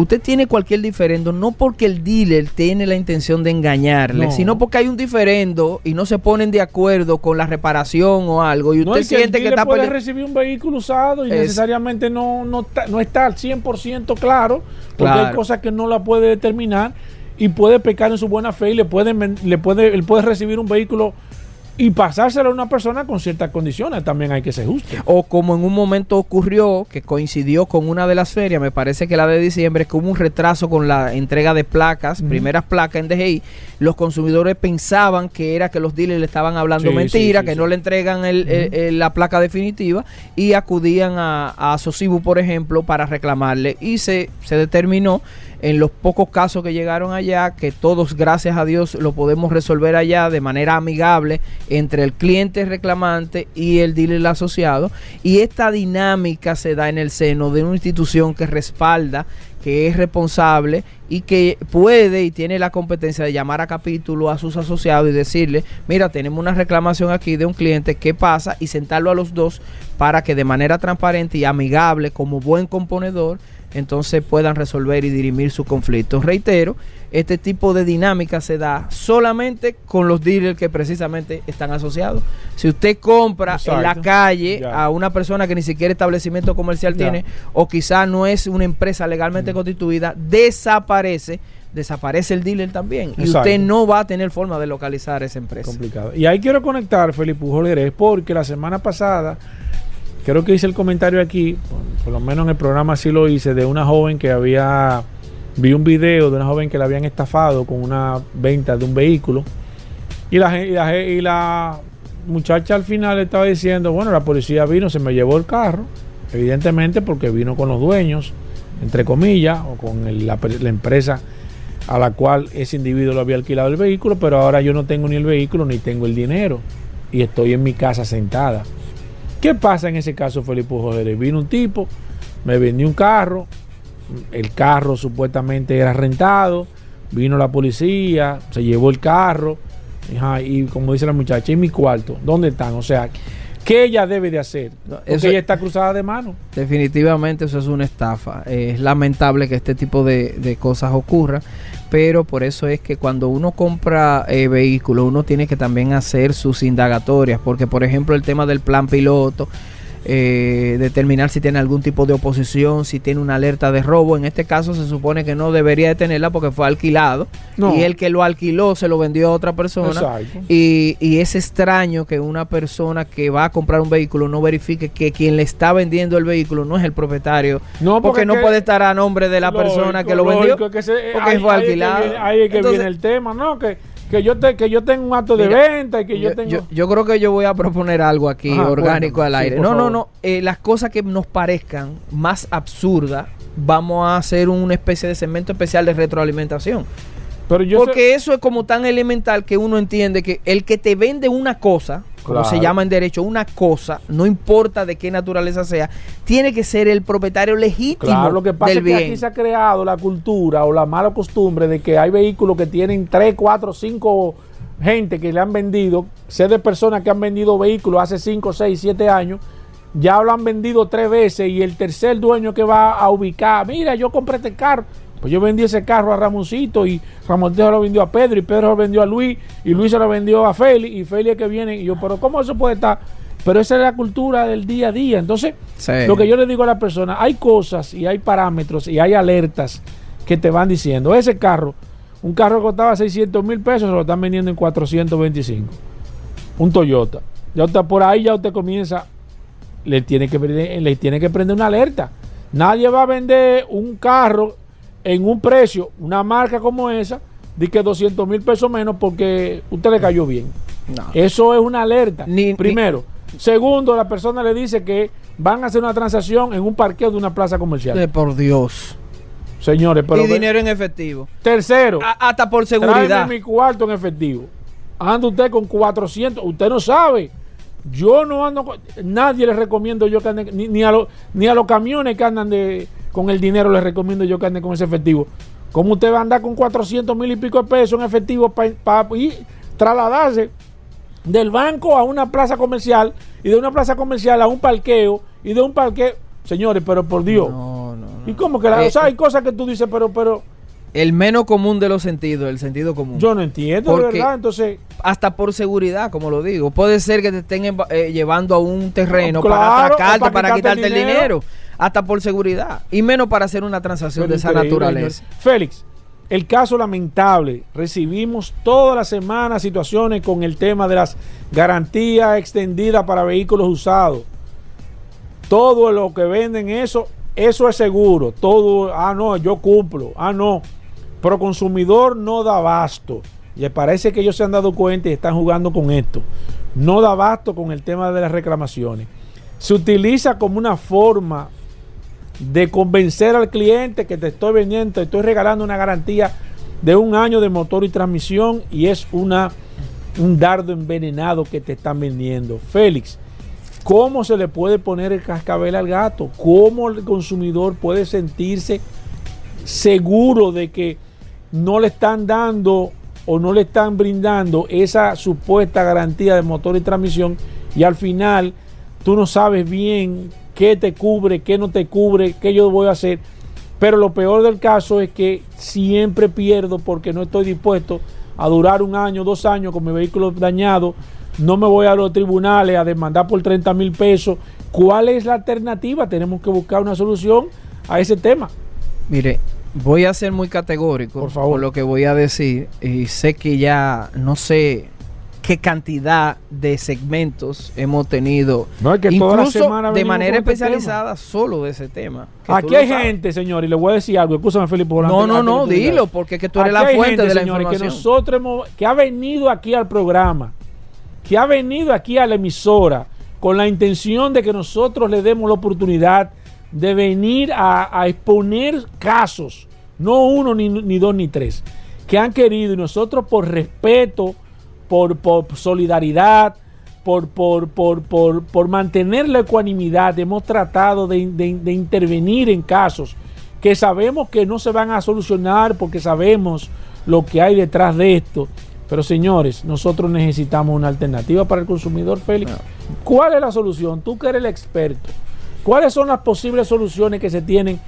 S7: Usted tiene cualquier diferendo, no porque el dealer tiene la intención de engañarle,
S4: No.
S7: sino porque hay un diferendo y no se ponen de acuerdo con la reparación o algo, y
S4: No
S7: usted
S4: es que el
S7: que está
S4: puede recibir un vehículo usado y
S7: Es-
S4: necesariamente no, no, está, no está al 100% claro, porque
S7: Claro.
S4: hay cosas que no la puede determinar y puede pecar en su buena fe y le puede, le puede, él puede recibir un vehículo y pasárselo a una persona con ciertas condiciones. También hay que ser justo.
S7: O como en un momento ocurrió, que coincidió con una de las ferias, me parece que la de diciembre, que hubo un retraso con la entrega de placas, primeras placas en DGI, los consumidores pensaban que era que los dealers le estaban hablando
S4: Sí,
S7: mentira,
S4: sí, sí,
S7: que no le entregan el- el- el- la placa definitiva y acudían a, a Sosibu, por ejemplo, para reclamarle. Y se, se determinó en los pocos casos que llegaron allá, que todos, gracias a Dios, lo podemos resolver allá de manera amigable entre el cliente reclamante y el dealer asociado. Y esta dinámica se da en el seno de una institución que respalda, que es responsable y que puede y tiene la competencia de llamar a capítulo a sus asociados y decirle, mira, tenemos una reclamación aquí de un cliente, ¿qué pasa? Y sentarlo a los dos para que de manera transparente y amigable, como buen componedor, entonces puedan resolver y dirimir su conflicto. Reitero, este tipo de dinámica se da solamente con los dealers que precisamente están asociados. Si usted compra en la calle a una persona que ni siquiera establecimiento comercial tiene o quizá no es una empresa
S4: Mm.
S7: legalmente constituida, desaparece, desaparece el dealer también. Y usted no va a tener forma de localizar esa empresa.
S4: complicado. Y ahí quiero conectar, Felipe porque la semana pasada, creo que hice el comentario aquí, por, lo menos en el programa sí lo hice, de una joven que había, vi un video de una joven que la habían estafado con una venta de un vehículo. Y la, muchacha al final estaba diciendo, bueno, la policía vino, se me llevó el carro, evidentemente porque vino con los dueños, entre comillas, o con la, la empresa a la cual ese individuo lo había alquilado el vehículo, pero ahora yo no tengo ni el vehículo ni tengo el dinero y estoy en mi casa sentada. ¿Qué pasa en ese caso, Felipe José? Vino un tipo, me vendió un carro, el carro supuestamente era rentado, vino la policía, se llevó el carro, y como dice la muchacha, ¿y mi cuarto? ¿Dónde están? O sea, ¿qué ella debe de hacer? Porque
S7: eso-
S4: ella está cruzada de mano.
S7: Definitivamente eso es una estafa. Es lamentable que este tipo de, de cosas ocurran, pero por eso es que cuando uno compra eh, vehículos, uno tiene que también hacer sus indagatorias, porque por ejemplo el tema del plan piloto, eh, determinar si tiene algún tipo de oposición, si tiene una alerta de robo, en este caso se supone que no debería de tenerla porque fue alquilado
S4: No.
S7: y el que lo alquiló se lo vendió a otra persona. Y, y es extraño que una persona que va a comprar un vehículo no verifique que quien le está vendiendo el vehículo no es el propietario.
S4: No,
S7: porque, no puede estar a nombre de la
S4: Lógico,
S7: persona que lo vendió.
S4: lógico, que se-
S7: porque
S4: ahí-
S7: fue
S4: ahí es que
S7: alquilado.
S4: viene- Ahí es que
S7: Entonces,
S4: viene el tema, ¿no? Que, que, yo te, que yo tengo un acto de
S7: Mira,
S4: venta y que yo,
S7: yo,
S4: tengo...
S7: yo- yo creo que yo voy a proponer algo aquí
S4: Ajá,
S7: orgánico al aire. no, no, no. Eh, las cosas que nos parezcan más absurdas, vamos a hacer una especie de segmento especial de retroalimentación.
S4: pero yo
S7: Porque eso es como tan elemental que uno entiende que el que te vende una cosa, como
S4: Claro.
S7: se llama en derecho, una cosa, no importa de qué naturaleza sea, tiene que ser el propietario legítimo
S4: Claro, lo que pasa
S7: del
S4: es que
S7: bien.
S4: aquí se ha creado la cultura o la mala costumbre de que hay vehículos que tienen 3, 4, 5 gente que le han vendido. Sé de personas que han vendido vehículos hace 5, 6, 7 años. Ya lo han vendido tres veces y el tercer dueño que va a ubicar, mira, yo compré este carro. Pues yo vendí ese carro a Ramoncito y Ramoncito se lo vendió a Pedro y Pedro se lo vendió a Luis y Luis se lo vendió a Félix y Félix es que viene. Y yo, pero ¿cómo eso puede estar? Pero esa es la cultura del día a día. Entonces,
S7: Sí.
S4: lo que yo le digo a la persona, hay cosas y hay parámetros y hay alertas que te van diciendo, ese carro, un carro que costaba 600 mil pesos, se lo están vendiendo en 425. Un Toyota. Ya usted, por ahí ya usted comienza, le tiene, que, le tiene que prender una alerta. Nadie va a vender un carro en un precio, una marca como esa, de que 200 mil pesos menos porque usted le cayó bien.
S7: No.
S4: Eso es una alerta.
S7: Ni-
S4: Primero. Segundo, la persona le dice que van a hacer una transacción en un parqueo de una plaza comercial.
S7: Eh, por Dios.
S4: Señores, pero.
S7: y
S4: ve-
S7: dinero en efectivo.
S4: Tercero,
S7: A- hasta por
S4: tráeme
S7: seguridad.
S4: mi cuarto en efectivo. Anda usted con 400. Usted no sabe. Yo no ando. con- Nadie le recomiendo yo que ande. Ni, ni a, los- ni a los camiones que andan de, con el dinero les recomiendo yo que ande con ese efectivo. ¿Cómo usted va a andar con 400 mil y pico de pesos en efectivo para trasladarse del banco a una plaza comercial y de una plaza comercial a un parqueo y de un parqueo? Señores, pero por Dios.
S7: No, no, no.
S4: ¿Y cómo que la,
S7: Eh,
S4: o sea, hay cosas que tú dices, pero, pero
S7: El menos común de los sentidos, el sentido común.
S4: yo no entiendo, de verdad. Entonces,
S7: hasta por seguridad, como lo digo. Puede ser que te estén eh, llevando a un terreno
S4: Claro,
S7: para atracarte,
S4: para
S7: para,
S4: quitarte el
S7: el
S4: dinero.
S7: dinero. Hasta por seguridad. Y menos para hacer una transacción de esa naturaleza.
S4: señor. Félix, el caso lamentable. Recibimos toda la semana situaciones con el tema de las garantías extendidas para vehículos usados. Todo lo que venden eso, eso es seguro. Todo, ah, no, yo cumplo. Ah, no. Pero consumidor no da abasto. Y parece que ellos se han dado cuenta y están jugando con esto. No da abasto con el tema de las reclamaciones. Se utiliza como una forma de convencer al cliente que te estoy vendiendo, te estoy regalando una garantía de un año de motor y transmisión y es una un dardo envenenado que te están vendiendo. Félix, ¿cómo se le puede poner el cascabel al gato? ¿Cómo el consumidor puede sentirse seguro de que no le están dando o no le están brindando esa supuesta garantía de motor y transmisión y al final tú no sabes bien qué te cubre, qué no te cubre, qué yo voy a hacer. Pero lo peor del caso es que siempre pierdo porque no estoy dispuesto a durar un año, dos años con mi vehículo dañado. No me voy a los tribunales a demandar por 30 mil pesos. ¿Cuál es la alternativa? Tenemos que buscar una solución a ese tema.
S7: Mire, voy a ser muy categórico
S4: Por favor.
S7: lo que voy a decir. Y sé que ya no sé qué cantidad de segmentos hemos tenido.
S4: No, es que toda la
S7: incluso
S4: semana
S7: de manera
S4: este
S7: especializada solo de ese tema.
S4: Aquí hay gente, señor, y le voy a decir algo. Escúchame, Felipe. por
S7: No, no, no, dilo, porque es que tú eres
S4: Aquí
S7: la fuente
S4: gente,
S7: de la
S4: señores,
S7: información.
S4: que nosotros hemos, que ha venido aquí al programa, que ha venido aquí a la emisora con la intención de que nosotros le demos la oportunidad de venir a, a exponer casos, no uno, ni, ni dos, ni tres, que han querido y nosotros por respeto, por, por solidaridad, por, por, por, por, por mantener la ecuanimidad, hemos tratado de, de- de intervenir en casos que sabemos que no se van a solucionar porque sabemos lo que hay detrás de esto. Pero señores, nosotros necesitamos una alternativa para el consumidor, Félix. ¿Cuál es la solución? Tú que eres el experto. ¿Cuáles son las posibles soluciones que se tienen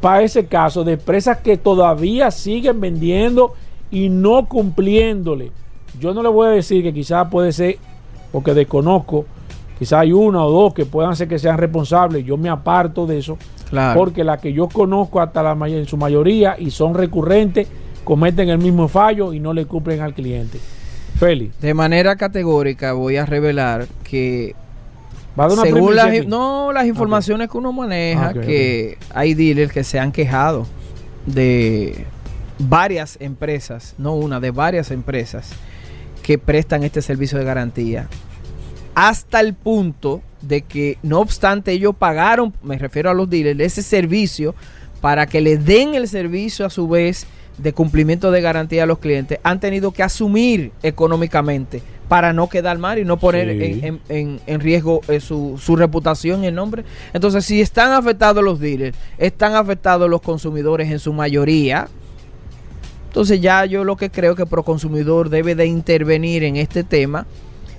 S4: para ese caso de empresas que todavía siguen vendiendo y no cumpliéndole? Yo no le voy a decir que quizás puede ser, porque desconozco, quizás hay una o dos que puedan ser que sean responsables. Yo me aparto de eso.
S7: Claro.
S4: Porque la que yo conozco hasta la en su mayoría y son recurrentes, cometen el mismo fallo y no le cumplen al cliente. Félix,
S7: De manera categórica voy a revelar que según las, no, las informaciones que uno maneja, que hay dealers que se han quejado de varias empresas, no una, de varias empresas que prestan este servicio de garantía. Hasta el punto de que, no obstante, ellos pagaron, me refiero a los dealers, ese servicio para que le den el servicio a su vez de cumplimiento de garantía a los clientes, han tenido que asumir económicamente para no quedar mal y no poner
S4: Sí.
S7: en, en- en- en riesgo eh, su, su reputación y el nombre. Entonces, si están afectados los dealers, están afectados los consumidores en su mayoría, entonces ya yo lo que creo que Proconsumidor debe de intervenir en este tema.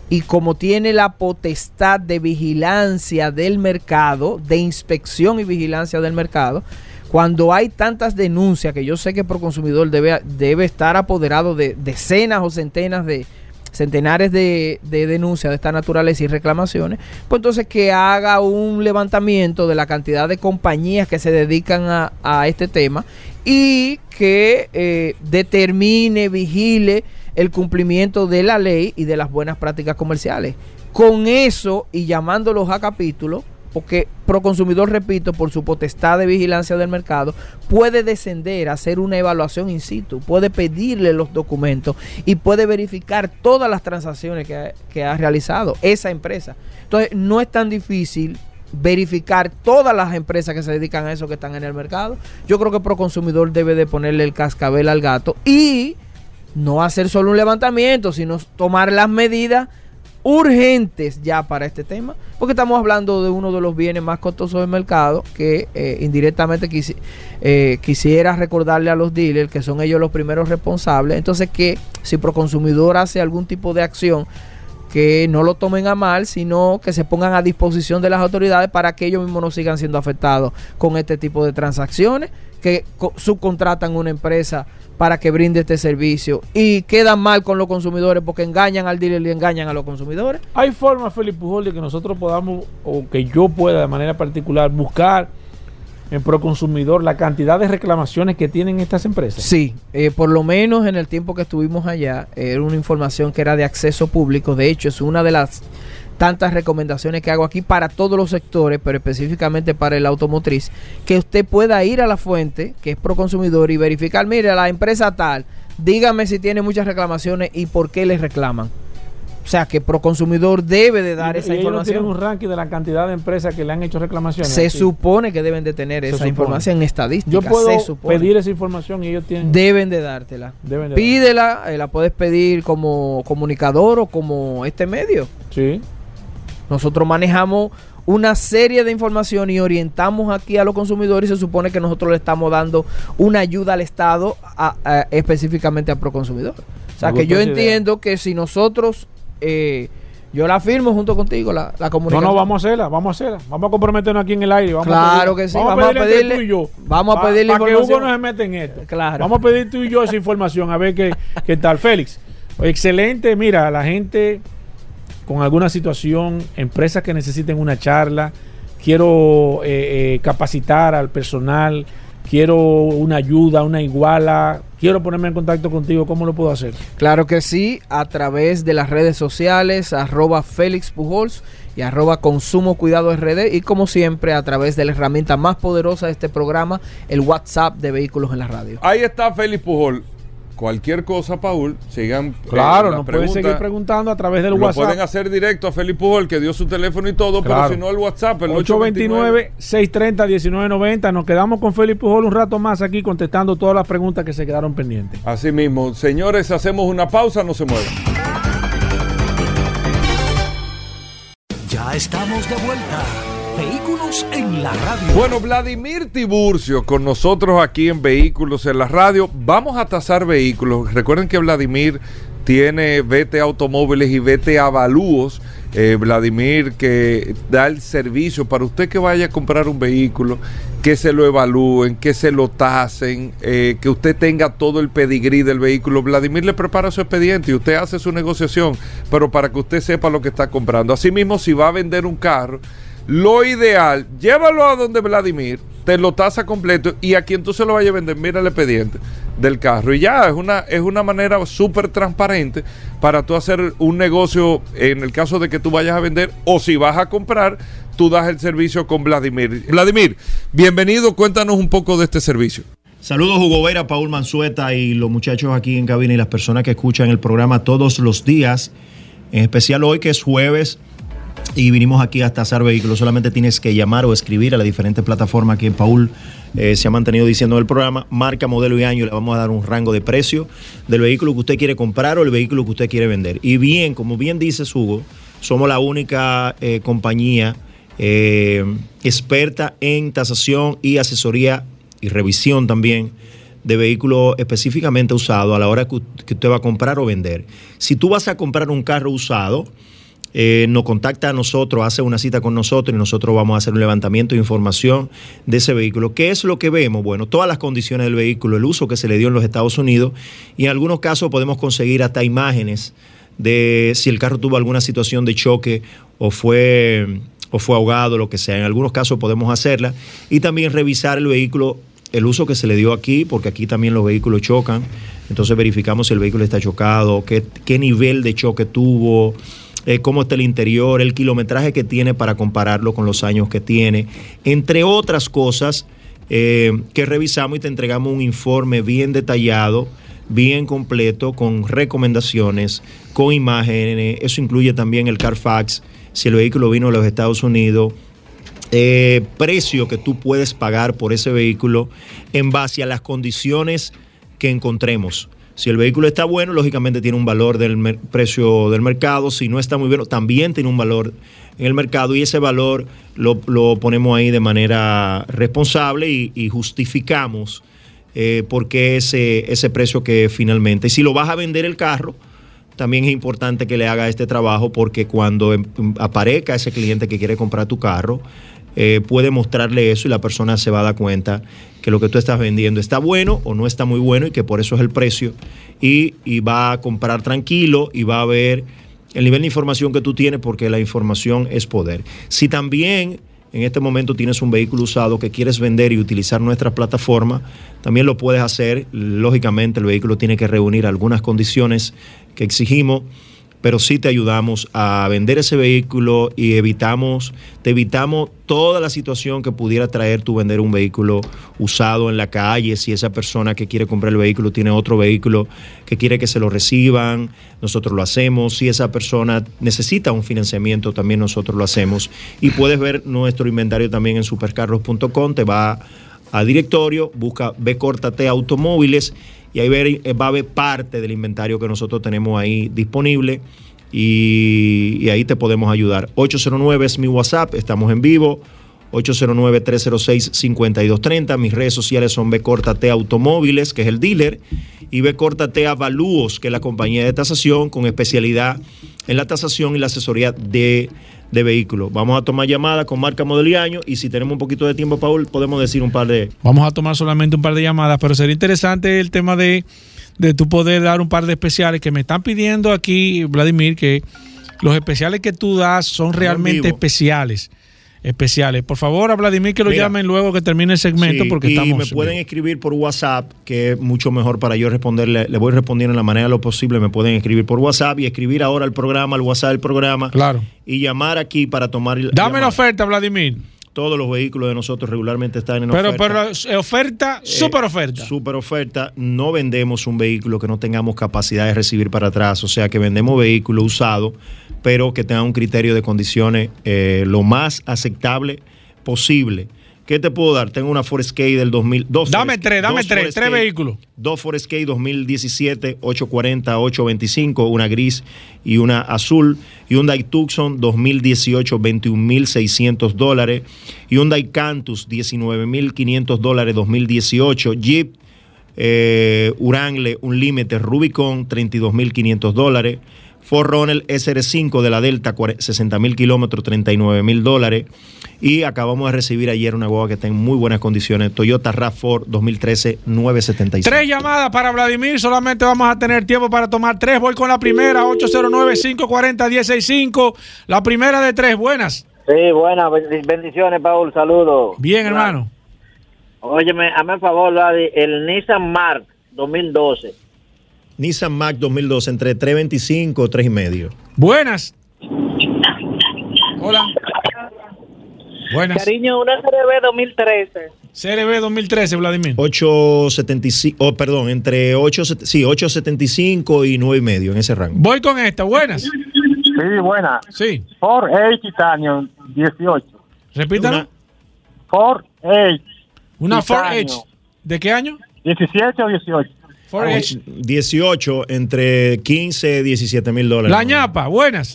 S7: Y como tiene la potestad de vigilancia del mercado, de inspección y vigilancia del mercado, cuando hay tantas denuncias que yo sé que Proconsumidor debe, debe estar apoderado de decenas o centenas de centenares de, de denuncias de esta naturaleza y reclamaciones, pues entonces que haga un levantamiento de la cantidad de compañías que se dedican a este tema y que eh, determine, vigile el cumplimiento de la ley y de las buenas prácticas comerciales. Con eso y llamándolos a capítulo, porque Proconsumidor, repito, por su potestad de vigilancia del mercado, puede descender a hacer una evaluación in situ, puede pedirle los documentos y puede verificar todas las transacciones que ha, que ha realizado esa empresa. Entonces, no es tan difícil verificar todas las empresas que se dedican a eso que están en el mercado. Yo creo que Proconsumidor debe de ponerle el cascabel al gato y no hacer solo un levantamiento, sino tomar las medidas urgentes ya para este tema, porque estamos hablando de uno de los bienes más costosos del mercado, que eh, indirectamente eh, quisiera recordarle a los dealers que son ellos los primeros responsables, entonces que si Proconsumidor hace algún tipo de acción, que no lo tomen a mal, sino que se pongan a disposición de las autoridades para que ellos mismos no sigan siendo afectados con este tipo de transacciones, que co- subcontratan una empresa para que brinde este servicio y quedan mal con los consumidores porque engañan al dealer y engañan a los consumidores.
S4: ¿Hay forma, Félix Pujol, de que nosotros podamos, o que yo pueda de manera particular, buscar en Proconsumidor la cantidad de reclamaciones que tienen estas empresas?
S7: Sí, eh, por lo menos en el tiempo que estuvimos allá, era una información que era de acceso público. De hecho, es una de las tantas recomendaciones que hago aquí para todos los sectores, pero específicamente para el automotriz, que usted pueda ir a la fuente, que es Proconsumidor, y verificar, mire, la empresa tal, dígame si tiene muchas reclamaciones y por qué les reclaman. O sea, que Proconsumidor debe de dar
S4: Y-
S7: esa
S4: y ellos no tienen
S7: información.
S4: un ranking de la cantidad de empresas que le han hecho reclamaciones.
S7: Se
S4: aquí.
S7: supone que deben de tener
S4: Se
S7: esa
S4: supone.
S7: información estadística.
S4: Yo puedo
S7: se supone.
S4: pedir esa información y ellos tienen.
S7: Deben de dártela.
S4: deben de-
S7: Pídela, eh, la puedes pedir como comunicador o como este medio.
S4: Sí.
S7: Nosotros manejamos una serie de información y orientamos aquí a los consumidores y se supone que nosotros le estamos dando una ayuda al Estado a- a- específicamente a Proconsumidor. O sea
S4: Me
S7: que yo
S4: idea.
S7: entiendo que si nosotros eh, Yo la firmo junto contigo, la, la
S4: No,
S7: comunicación.
S4: no, vamos a hacerla, vamos a hacerla. Vamos a comprometernos aquí en el aire. Vamos
S7: Claro
S4: a
S7: que sí,
S4: Vamos,
S7: vamos
S4: a pedirle tú y yo.
S7: vamos a
S4: Pa- Para que Hugo no se meta en esto.
S7: Claro.
S4: Vamos a pedir tú y yo esa información, a ver qué, qué tal. Félix, excelente. Mira, la gente con alguna situación, empresas que necesiten una charla, quiero eh, eh, capacitar al personal, quiero una ayuda, una iguala, quiero ponerme en contacto contigo, ¿cómo lo puedo hacer?
S7: Claro que sí, a través de las redes sociales, arroba Félix Pujols y arroba Consumo Cuidado RD y como siempre a través de la herramienta más poderosa de este programa, el WhatsApp de Vehículos en la Radio.
S3: Ahí está Félix Pujol. Cualquier cosa, Paul, sigan.
S4: Claro,
S3: eh, la
S4: nos pueden seguir preguntando a través del
S3: Lo
S4: WhatsApp.
S3: pueden hacer directo a Félix Pujol, que dio su teléfono y todo,
S4: Claro.
S3: pero si no el WhatsApp, el 829.
S4: 829-630-1990. Nos quedamos con Félix Pujol un rato más aquí contestando todas las preguntas que se quedaron pendientes.
S3: Así mismo, señores, hacemos una pausa, no se muevan.
S2: Ya estamos de vuelta. Vehículos en la radio.
S3: Bueno, Vladimir Tiburcio con nosotros aquí en Vehículos en la Radio. Vamos a tasar vehículos. Recuerden que Vladimir tiene VT Automóviles y VT Avalúos. Eh, Vladimir que da el servicio para usted que vaya a comprar un vehículo, que se lo evalúen, que se lo tasen, eh, que usted tenga todo el pedigrí del vehículo. Vladimir le prepara su expediente y usted hace su negociación, pero para que usted sepa lo que está comprando. Asimismo, si va a vender un carro, lo ideal, llévalo a donde Vladimir, te lo tasa completo y a quien tú se lo vayas a vender, mira el expediente del carro. Y ya, es una, es una manera súper transparente para tú hacer un negocio en el caso de que tú vayas a vender o si vas a comprar, tú das el servicio con Vladimir. Vladimir, bienvenido, cuéntanos un poco de este servicio.
S8: Saludos Hugo Vera, Paul Manzueta y los muchachos aquí en cabina y las personas que escuchan el programa todos los días, en especial hoy que es jueves y vinimos aquí a tasar vehículos. Solamente tienes que llamar o escribir a las diferentes plataformas que Paul eh, se ha mantenido diciendo en el programa, marca, modelo y año, le vamos a dar un rango de precio del vehículo que usted quiere comprar o el vehículo que usted quiere vender. Y bien, como bien dice Hugo, somos la única eh, compañía eh, experta en tasación y asesoría y revisión también de vehículos específicamente usados a la hora que usted va a comprar o vender. Si tú vas a comprar un carro usado, eh, nos contacta a nosotros, hace una cita con nosotros y nosotros vamos a hacer un levantamiento de información de ese vehículo. ¿Qué es lo que vemos? Bueno, todas las condiciones del vehículo, el uso que se le dio en los Estados Unidos y en algunos casos podemos conseguir hasta imágenes de si el carro tuvo alguna situación de choque o fue, o fue ahogado, lo que sea. En algunos casos podemos hacerla y también revisar el vehículo, el uso que se le dio aquí, porque aquí también los vehículos chocan. Entonces verificamos si el vehículo está chocado, qué, qué nivel de choque tuvo, eh, cómo está el interior, el kilometraje que tiene para compararlo con los años que tiene, entre otras cosas eh, que revisamos y te entregamos un informe bien detallado, bien completo, con recomendaciones, con imágenes. Eso incluye también el Carfax, si el vehículo vino de los Estados Unidos, eh, precio que tú puedes pagar por ese vehículo en base a las condiciones que encontremos. Si el vehículo está bueno, lógicamente tiene un valor del precio del mercado. Si no está muy bueno, también tiene un valor en el mercado y ese valor lo, ponemos ahí de manera responsable y, justificamos eh, por qué ese, ese precio que finalmente. Si lo vas a vender el carro, también es importante que le haga este trabajo porque cuando em- aparezca ese cliente que quiere comprar tu carro, eh, puede mostrarle eso y la persona se va a dar cuenta que lo que tú estás vendiendo está bueno o no está muy bueno y que por eso es el precio y, va a comprar tranquilo y va a ver el nivel de información que tú tienes porque la información es poder. Si también en este momento tienes un vehículo usado que quieres vender y utilizar nuestra plataforma, también lo puedes hacer. Lógicamente el vehículo tiene que reunir algunas condiciones que exigimos, pero sí te ayudamos a vender ese vehículo y evitamos, te evitamos toda la situación que pudiera traer tu vender un vehículo usado en la calle, si esa persona que quiere comprar el vehículo tiene otro vehículo que quiere que se lo reciban, nosotros lo hacemos, si esa persona necesita un financiamiento, también nosotros lo hacemos. Y puedes ver nuestro inventario también en supercarros.com, te va a directorio, busca B T Automóviles y ahí eh, va a ver parte del inventario que nosotros tenemos ahí disponible y, y ahí te podemos ayudar. 809 es mi WhatsApp, estamos en vivo. 809-306-5230. Mis redes sociales son T Automóviles, que es el dealer, y T Avalúos, que es la compañía de tasación con especialidad en la tasación y la asesoría de, de vehículos. Vamos a tomar llamadas con marca, modelo y año, y si tenemos un poquito de tiempo, Paul, podemos decir un par de...
S4: Vamos a tomar solamente un par de llamadas, pero sería interesante el tema de, de tú poder dar un par de especiales que me están pidiendo aquí, Vladimir, que los especiales que tú das son realmente especiales especiales. Por favor, a Vladimir que lo llamen luego que termine el segmento porque
S8: y
S4: estamos...
S8: me pueden escribir por WhatsApp, que es mucho mejor para yo responderle. Le voy respondiendo en la manera lo posible. Me pueden escribir por WhatsApp y escribir ahora al programa, al WhatsApp del programa.
S4: Claro.
S8: Y llamar aquí para tomar...
S4: Dame la oferta, Vladimir
S8: todos los vehículos de nosotros regularmente están en
S4: pero, oferta. Pero oferta, eh, super oferta.
S8: super oferta. No vendemos un vehículo que no tengamos capacidad de recibir para atrás. O sea que vendemos vehículos usados, pero que tengan un criterio de condiciones eh, lo más aceptable posible. ¿Qué te puedo dar? Tengo una Ford Escape del 2002.
S4: Dame tres, dame tres, tres vehículos.
S8: Dos Ford Escape 2017, 840, 825, una gris y una azul. Hyundai Tucson 2018, 21.600 dólares. Hyundai Cantus, 19.500 dólares 2018. Jeep eh, Urangle un límite Rubicon, 32.500 dólares. Ford Runner SR5 de la Delta, 60 mil kilómetros, 39 mil dólares. Y acabamos de recibir ayer una guagua que está en muy buenas condiciones, Toyota RAV4 2013 975.
S4: Tres llamadas para Vladimir, solamente vamos a tener tiempo para tomar tres. Voy con la primera, 809-540-165. La primera de tres, buenas.
S9: Sí, buenas, bendiciones, Paul, saludos.
S4: Bien, hermano.
S9: Óyeme, hazme el favor, el Nissan Mark 2012
S8: Nissan Mac 2002 entre 325 y medio.
S4: Buenas. Hola.
S9: Buenas. Cariño, una CRB 2013.
S4: CRB 2013, Vladimir.
S8: 875, oh, perdón, entre 8, sí, 875 y 9 y medio en ese rango.
S4: Voy con esta, buenas.
S10: Sí, buenas.
S4: Sí.
S10: Ford Edge Titanium 18.
S4: Repítalo.
S10: Ford Edge.
S4: Una Ford Edge. ¿De qué año?
S10: 17 o 18.
S8: 18 entre 15 y 17 mil dólares.
S4: La ñapa, buenas.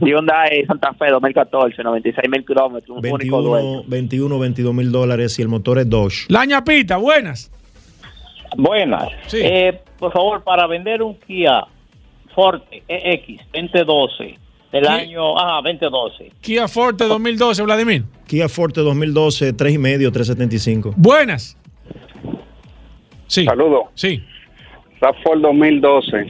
S9: Hyundai Santa Fe 2014, 96 mil kilómetros.
S8: 21, 21, 22 mil dólares y el motor es Dodge.
S4: La ñapita, buenas.
S9: Buenas. Eh, por favor, para vender un Kia Forte EX 2012 del año ah, 2012.
S4: Kia Forte 2012, Vladimir.
S8: Kia Forte 2012, 3,5, 375.
S4: Buenas. Sí.
S10: Saludos.
S4: Sí.
S10: Ford 2012.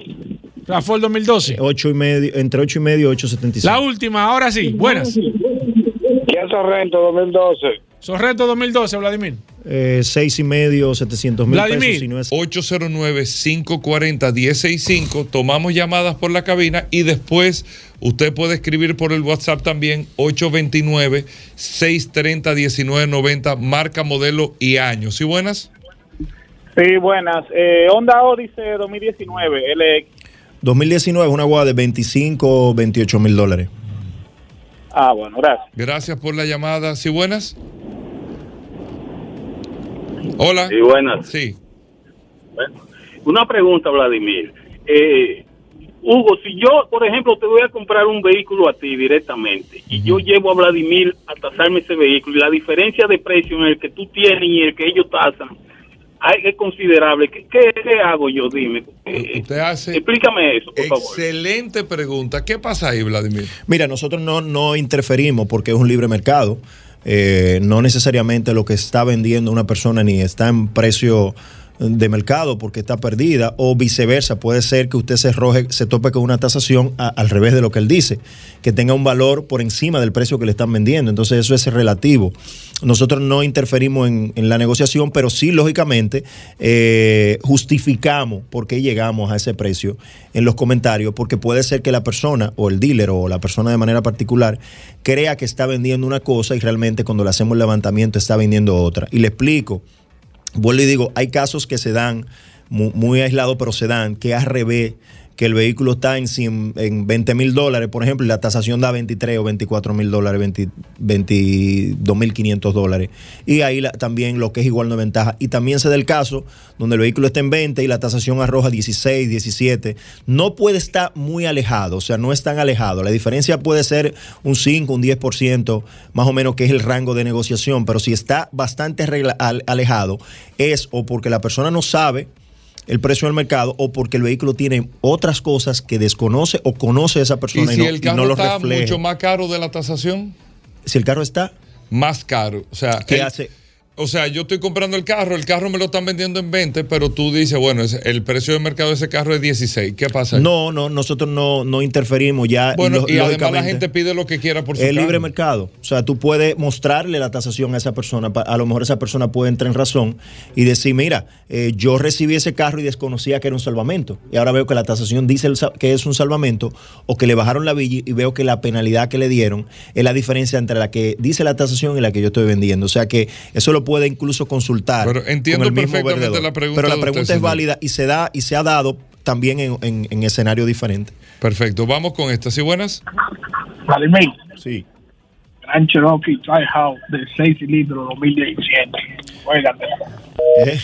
S4: Ford 2012.
S8: 8 y medio, entre 8 y medio y 8.75.
S4: La última, ahora sí. Buenas.
S10: ¿Quién Sorrento 2012?
S4: Sorrento 2012, Vladimir.
S8: Eh, 6 y medio, 700 mil
S4: pesos.
S1: Si no es... 809-540-165. Tomamos llamadas por la cabina y después usted puede escribir por el WhatsApp también 829-630-1990, marca, modelo y año. ¿Sí buenas?
S10: Sí, buenas. Eh, Honda Odyssey 2019, LX.
S8: 2019 es una guagua de 25 28 mil dólares.
S10: Ah, bueno, gracias.
S1: Gracias por la llamada. ¿Sí, buenas? Hola.
S10: Sí, buenas.
S1: Sí.
S10: una pregunta, Vladimir. Eh, Hugo, si yo, por ejemplo, te voy a comprar un vehículo a ti directamente y yo llevo a Vladimir a tasarme ese vehículo y la diferencia de precio en el que tú tienes y el que ellos tasan es considerable. ¿Qué, ¿Qué, hago yo? Dime.
S1: Eh, Usted hace.
S10: Explícame eso, por
S1: Excelente pregunta. ¿Qué pasa ahí, Vladimir?
S8: Mira, nosotros no, no interferimos porque es un libre mercado. Eh, no necesariamente lo que está vendiendo una persona ni está en precio de mercado porque está perdida o viceversa. Puede ser que usted se, roje, se tope con una tasación al revés de lo que él dice, que tenga un valor por encima del precio que le están vendiendo. Entonces eso es relativo. Nosotros no interferimos en, la negociación, pero sí, lógicamente, eh, justificamos por qué llegamos a ese precio en los comentarios, porque puede ser que la persona o el dealer o la persona de manera particular crea que está vendiendo una cosa y realmente cuando le hacemos el levantamiento está vendiendo otra. Y le explico vuelvo y digo, hay casos que se dan muy, aislados, pero se dan, que al revés que el vehículo está en, 100 en 20 mil dólares, por ejemplo, y la tasación da 23 o 24 mil dólares, 20 22 mil 500 dólares. Y ahí también lo que es igual no ventaja. Y también se da el caso donde el vehículo está en 20 y la tasación arroja 16, 17. No puede estar muy alejado, o sea, no es tan alejado. La diferencia puede ser un 5, un 10%, más o menos, que es el rango de negociación. Pero si está bastante alejado, es o porque la persona no sabe el precio del mercado o porque el vehículo tiene otras cosas que desconoce o conoce esa
S3: Y
S8: persona y,
S3: si
S8: no,
S3: el
S8: y
S3: carro
S8: no lo
S3: está
S8: refleja.
S3: mucho más caro de la tasación,
S8: Si el carro está,
S3: más caro. O sea,
S8: ¿qué
S3: el-
S8: hace?
S3: O sea, yo estoy comprando el carro, el carro me lo están vendiendo en 20, pero tú dices, bueno, el precio de mercado de ese carro es 16. ¿Qué pasa? ahí?
S8: No, no, nosotros no, no interferimos ya.
S3: Bueno, y además la gente pide lo que quiera por su
S8: Es
S3: carro.
S8: libre mercado. O sea, tú puedes mostrarle la tasación a esa persona. A lo mejor esa persona puede entrar en razón y decir, mira, eh, yo recibí ese carro y desconocía que era un salvamento. Y ahora veo que la tasación dice que es un salvamento o que le bajaron la villa y veo que la penalidad que le dieron es la diferencia entre la que dice la tasación y la que yo estoy vendiendo. O sea que eso lo puede incluso consultar.
S3: Pero entiendo
S8: con el mismo
S3: perfectamente
S8: vendedor.
S3: la pregunta
S8: Pero la pregunta
S3: usted,
S8: es
S3: señor.
S8: válida y se da y se ha dado también en, en, en escenario diferente.
S3: Perfecto, vamos con esta. ¿Sí buenas?
S11: Vladimir,
S8: Sí.
S11: Gran Cherokee House de 6 cilindros 2017. Juégatela.
S8: ¿Eh?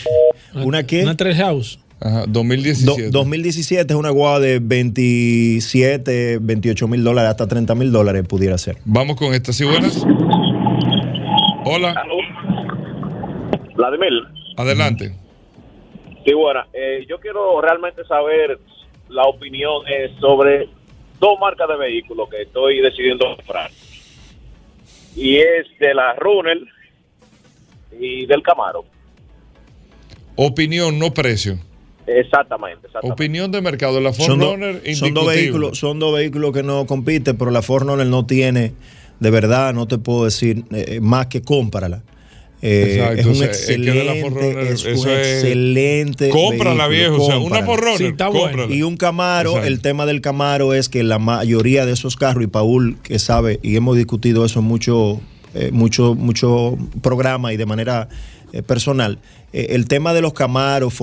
S8: ¿Una qué?
S4: Una tres house.
S3: Ajá,
S8: Do-
S3: 2017.
S8: 2017 es una guagua de 27, 28 mil dólares, hasta 30 mil dólares pudiera ser.
S3: Vamos con esta. ¿Sí buenas? Hola,
S12: Vladimir,
S3: adelante.
S12: sí, bueno, eh, yo quiero realmente saber la opinión eh, sobre dos marcas de vehículos que estoy decidiendo comprar. Y es de la Runner y del Camaro.
S3: Opinión, no precio.
S12: Exactamente, exactamente.
S3: Opinión de mercado. La
S8: Son, do-
S3: Forerunner,
S8: son dos vehículos, son dos vehículos que no compiten, pero la Ford Runner no tiene, de verdad, no te puedo decir eh, más que cómprala. Eh, es un excelente, es un excelente.
S3: Cómprala, viejo. O sea, una
S8: cómprala.
S3: Forerunner,
S4: Sí.
S8: Y un Camaro,
S3: Exacto.
S8: el tema del Camaro es que la mayoría de esos carros, y Paul que sabe, y hemos discutido eso en mucho, eh, mucho, mucho programa y de manera eh, personal, eh, el tema de los Camaros,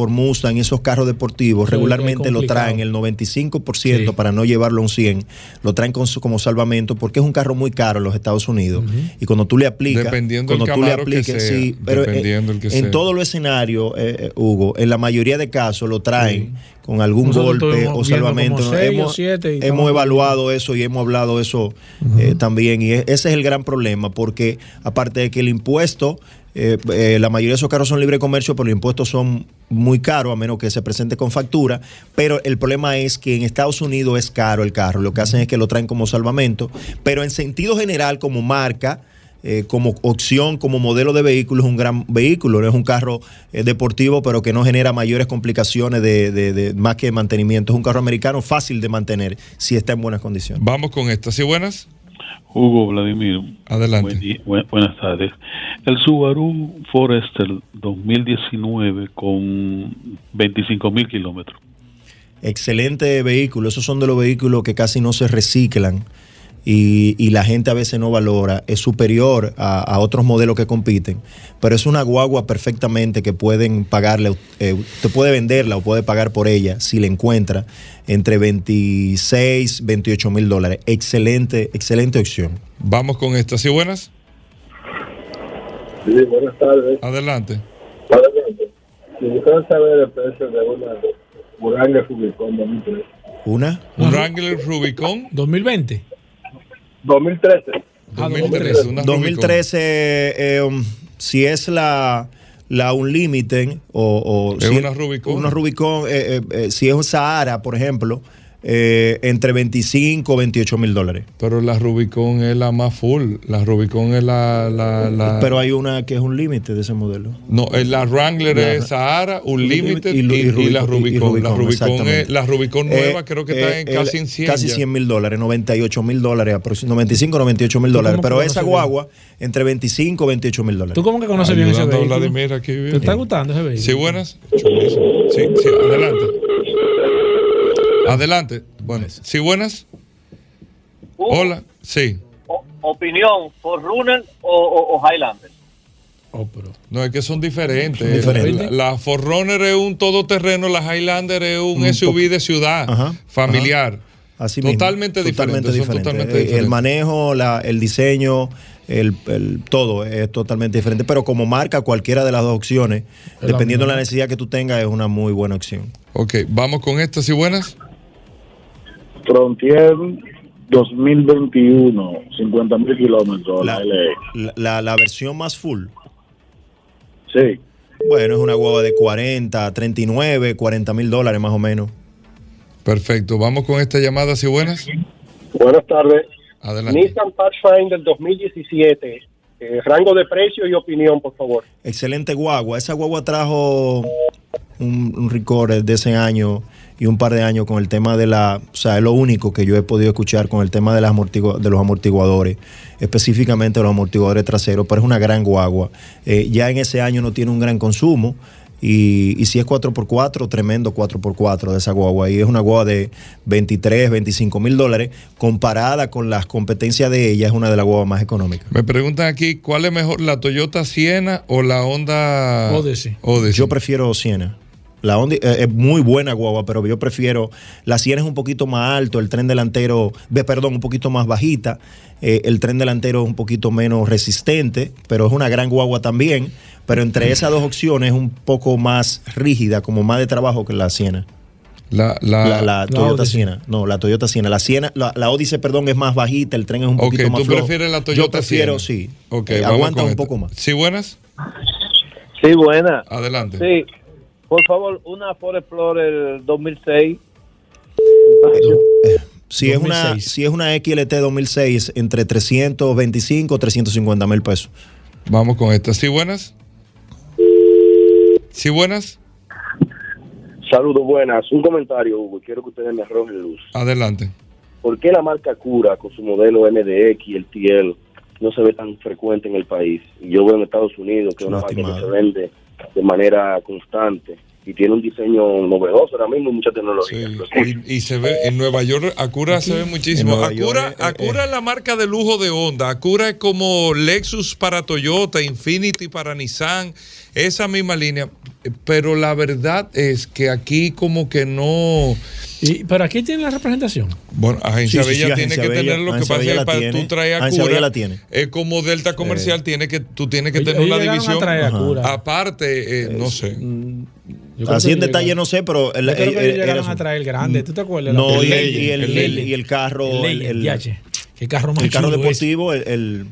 S8: y esos carros deportivos
S4: Sí,
S8: regularmente lo traen el 95%
S4: Sí.
S8: para no llevarlo a un 100, lo traen con su- como salvamento porque es un carro muy caro en los Estados Unidos. Y cuando tú le aplicas,
S3: Dependiendo
S8: cuando
S3: del
S8: tú le
S3: que
S8: apliques,
S3: sea,
S8: sí, pero eh,
S3: dependiendo el que
S8: en todos los escenarios, Hugo, en la mayoría de casos lo traen con algún
S4: Nosotros
S8: golpe o salvamento. hemos
S4: siete y
S8: hemos evaluado eso y hemos hablado eso eh, también. Y e- ese es el gran problema, porque aparte de que el impuesto, eh, eh, la mayoría de esos carros son libre comercio, pero los impuestos son muy caros, a menos que se presente con factura. Pero el problema es que en Estados Unidos es caro el carro. Lo que hacen es que lo traen como salvamento. Pero en sentido general, como marca, eh, como opción, como modelo de vehículo, es un gran vehículo. No es un carro eh, deportivo, pero que no genera mayores complicaciones de, de- de- más que mantenimiento. Es un carro americano fácil de mantener si está en buenas condiciones.
S3: Vamos con esta. ¿Sí buenas?
S13: Hugo Vladimir,
S3: Adelante.
S13: buen di- buen- buenas tardes. El Subaru Forester 2019 con 25 mil kilómetros.
S8: Excelente vehículo. Esos son de los vehículos que casi no se reciclan y, y la gente a veces no valora. Es superior a, a otros modelos que compiten, pero es una guagua perfectamente que pueden pagarle. eh, usted puede venderla o puede pagar por ella si la encuentra entre 26, 28 mil dólares. Excelente, excelente opción.
S3: Vamos con esta. ¿Sí buenas?
S11: Sí, buenas tardes.
S3: Adelante.
S11: Si quisiera saber el precio de una Uranga Rubicon 2013.
S8: ¿Una?
S3: Un Wrangler Rubicon
S4: 2020.
S11: 2013.
S4: Ah,
S3: 2013. Una Rubicon.
S8: 2013, eh, um, si es la, la Unlimited o, o
S3: Es
S8: si
S3: una Rubicon.
S8: una Rubicon, eh, eh, eh, si es un Sahara, por ejemplo, eh, entre 25 o 28 mil dólares.
S3: Pero la Rubicon es la más full. La Rubicon es la. la, la-
S8: Pero hay una que es un límite de ese modelo.
S3: no, eh, la Wrangler
S8: La-
S3: es Sahara, Unlimited y,
S8: y- y
S3: y la
S8: Rubicon, y
S3: la
S8: Rubicon,
S3: es, la Rubicon nueva
S8: Eh,
S3: creo que está
S8: eh,
S3: en casi en 100.
S8: Casi
S3: ya.
S8: 100 mil dólares, 98 mil dólares, aproximadamente 95 98 mil
S4: ¿Tú
S8: dólares. Pero esa
S4: bien?
S8: guagua, entre 25 y 28 mil dólares.
S4: ¿Tú cómo que conoces bien ese
S3: Ayudando
S4: vehículo?
S3: Vladimir aquí,
S4: ¿Te
S3: viejo.
S4: está gustando ese vehículo?
S3: Sí, buenas. Sí, sí, adelante. Adelante. Bueno, sí, buenas. Hola. Sí.
S14: O- opinión, ¿por Runner o, o, o Highlander?
S3: No, es que son diferentes.
S8: Son diferentes.
S3: La, la Forerunner es un todoterreno, la Highlander es un,
S8: Un
S3: SUV de ciudad,
S8: Ajá,
S3: familiar.
S8: Así mismo.
S3: totalmente diferente. totalmente
S8: Eh, El manejo, la- el diseño, el, el- todo es totalmente diferente. Pero como marca, cualquiera de las dos opciones, dependiendo de la necesidad que tú tengas, es una muy buena opción.
S3: Ok, vamos con estas y buenas.
S11: Frontier 2021, 50 mil kilómetros.
S8: La,
S11: La,
S8: la- la- la versión más full.
S11: Sí.
S8: Bueno, es una guagua de 40, 39, 40 mil dólares más o menos.
S3: Perfecto, vamos con estas llamadas y buenas.
S15: Buenas tardes.
S3: Adelante.
S15: Nissan Pathfinder 2017. Eh, rango de precio y opinión, por favor.
S8: Excelente guagua. Esa guagua trajo un, un record de ese año y un par de años con el tema de la, o sea, es lo único que yo he podido escuchar con el tema de, las amortigu- de los amortiguadores, específicamente los amortiguadores traseros, pero es una gran guagua. Eh, ya en ese año no tiene un gran consumo. Y, y si es 4x4, tremendo 4x4 de esa guagua. Y es una guagua de 23, 25 mil dólares. Comparada con las competencias de ella, es una de las guaguas más económicas.
S3: Me preguntan aquí, ¿cuál es mejor, la Toyota Siena o la Honda
S8: Odyssey.
S3: Odyssey?
S8: Yo prefiero Siena. La Honda eh, es muy buena guagua, pero yo prefiero. La Siena es un poquito más alto, el tren delantero, ve, perdón, un poquito más bajita. eh, el tren delantero es un poquito menos resistente, pero es una gran guagua también. Pero entre esas dos opciones es un poco más rígida, como más de trabajo que la Siena.
S3: La, la,
S8: La, la Toyota. Siena. No, la Toyota Siena. La Siena, la, la Odyssey, perdón, es más bajita, el tren es un poquito más
S3: tú
S8: flojo.
S3: prefieres la Toyota
S8: Yo prefiero,
S3: Siena.
S8: sí.
S3: Ok,
S8: Eh, aguanta un
S3: esta.
S8: poco más.
S3: ¿Sí, buenas?
S14: Sí, buena.
S3: Adelante.
S14: Sí. Por favor, una Ford Explorer 2006.
S8: Si es, una,
S14: 2006.
S8: si es una XLT 2006, entre 325 350 mil pesos.
S3: Vamos con esta. ¿Sí, buenas? ¿Sí, buenas?
S15: Saludos, buenas. Un comentario, Hugo. Quiero que ustedes me arrojen luz.
S3: Adelante.
S15: ¿Por qué la marca Cura, con su modelo MDX y el TL, no se ve tan frecuente en el país? Y Yo veo en Estados Unidos que es una marca que se vende de manera constante y tiene un diseño novedoso ahora mismo y mucha tecnología.
S3: Y, y se ve en Nueva York, Acura se ve muchísimo. Acura,
S8: York, eh,
S3: Acura es la marca de lujo de Honda. Acura es como Lexus para Toyota, Infinity para Nissan, esa misma línea. Pero la verdad es que aquí como que no...
S4: Y- pero aquí tiene la representación.
S3: Bueno, Agencia
S8: Sí, sí, sí,
S3: Bella tiene
S8: Agencia
S3: que
S8: Bella-
S3: tener lo que pasa es
S8: Bella
S3: que
S8: la
S3: para tú traer
S8: Agencia
S3: Acura
S8: Bella la tiene.
S3: es como Delta Comercial, tiene que, tú tienes que
S8: Ellos-
S3: tener una
S8: ellos llegaron a
S3: división. Aparte, eh, no sé.
S8: Así en detalle no sé, pero... el-
S4: Yo creo que
S8: el-
S4: llegaron a traer el grande. ¿Tú te acuerdas?
S8: No,
S4: La-
S8: y el,
S4: Legend,
S8: y el,
S4: el
S8: y el-
S4: Legend.
S8: y el carro...
S4: El
S8: El,
S4: Legend,
S8: el-
S4: yache. ¿Qué carro más
S8: el carro deportivo, el... el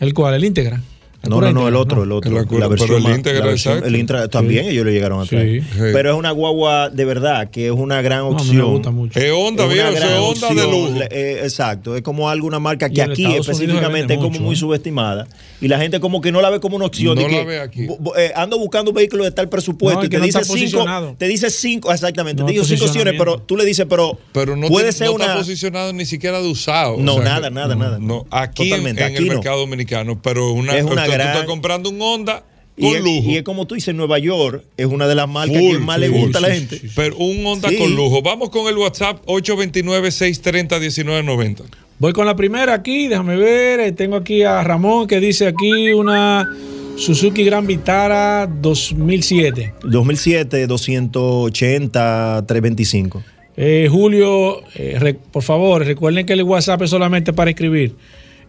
S4: ¿El cuál? ¿El Integra?
S8: No, no, no, el otro, el otro.
S3: El
S8: la versión
S3: pero el Integra,
S8: versión-
S3: exacto.
S8: el Integra también
S3: Sí.
S8: ellos lo llegaron a traer.
S3: Sí.
S8: Pero es una guagua de verdad, que es una gran
S3: mí me
S8: opción.
S3: gusta mucho. Es Honda, es Honda de
S8: opción.
S3: lujo.
S8: Le- eh, exacto, es como alguna marca que aquí
S3: Estados
S8: específicamente es como
S3: mucho,
S8: muy
S3: ¿eh?
S8: subestimada. Y la gente como que no la ve como una opción.
S3: No
S8: de que,
S3: la ve aquí.
S8: eh, ando buscando un vehículo de tal presupuesto
S4: No, y
S8: te
S4: no
S8: dice cinco, te dice cinco, exactamente,
S4: No
S8: te dice cinco opciones, pero tú le dices, pero,
S3: Pero no,
S8: puede ser
S3: no
S8: una...
S3: está posicionado ni siquiera de usado.
S8: No, nada, nada, nada.
S3: No, aquí en- el mercado dominicano, pero una, Sea, tú
S8: gran-
S3: estás comprando un Honda
S8: y
S3: con
S8: es,
S3: lujo.
S8: y es como tú dices, Nueva York es una de las marcas que
S3: Full,
S8: más le gusta a la gente.
S3: sí, sí. Pero un Honda
S8: Sí.
S3: con lujo. Vamos con el WhatsApp 829-630-1990.
S4: Voy con la primera aquí, déjame ver. eh, Tengo aquí a Ramón que dice aquí una Suzuki Gran Vitara 2007.
S8: 2007, 280, 325.
S4: Eh, Julio, eh, re- por favor, recuerden que el WhatsApp es solamente para escribir.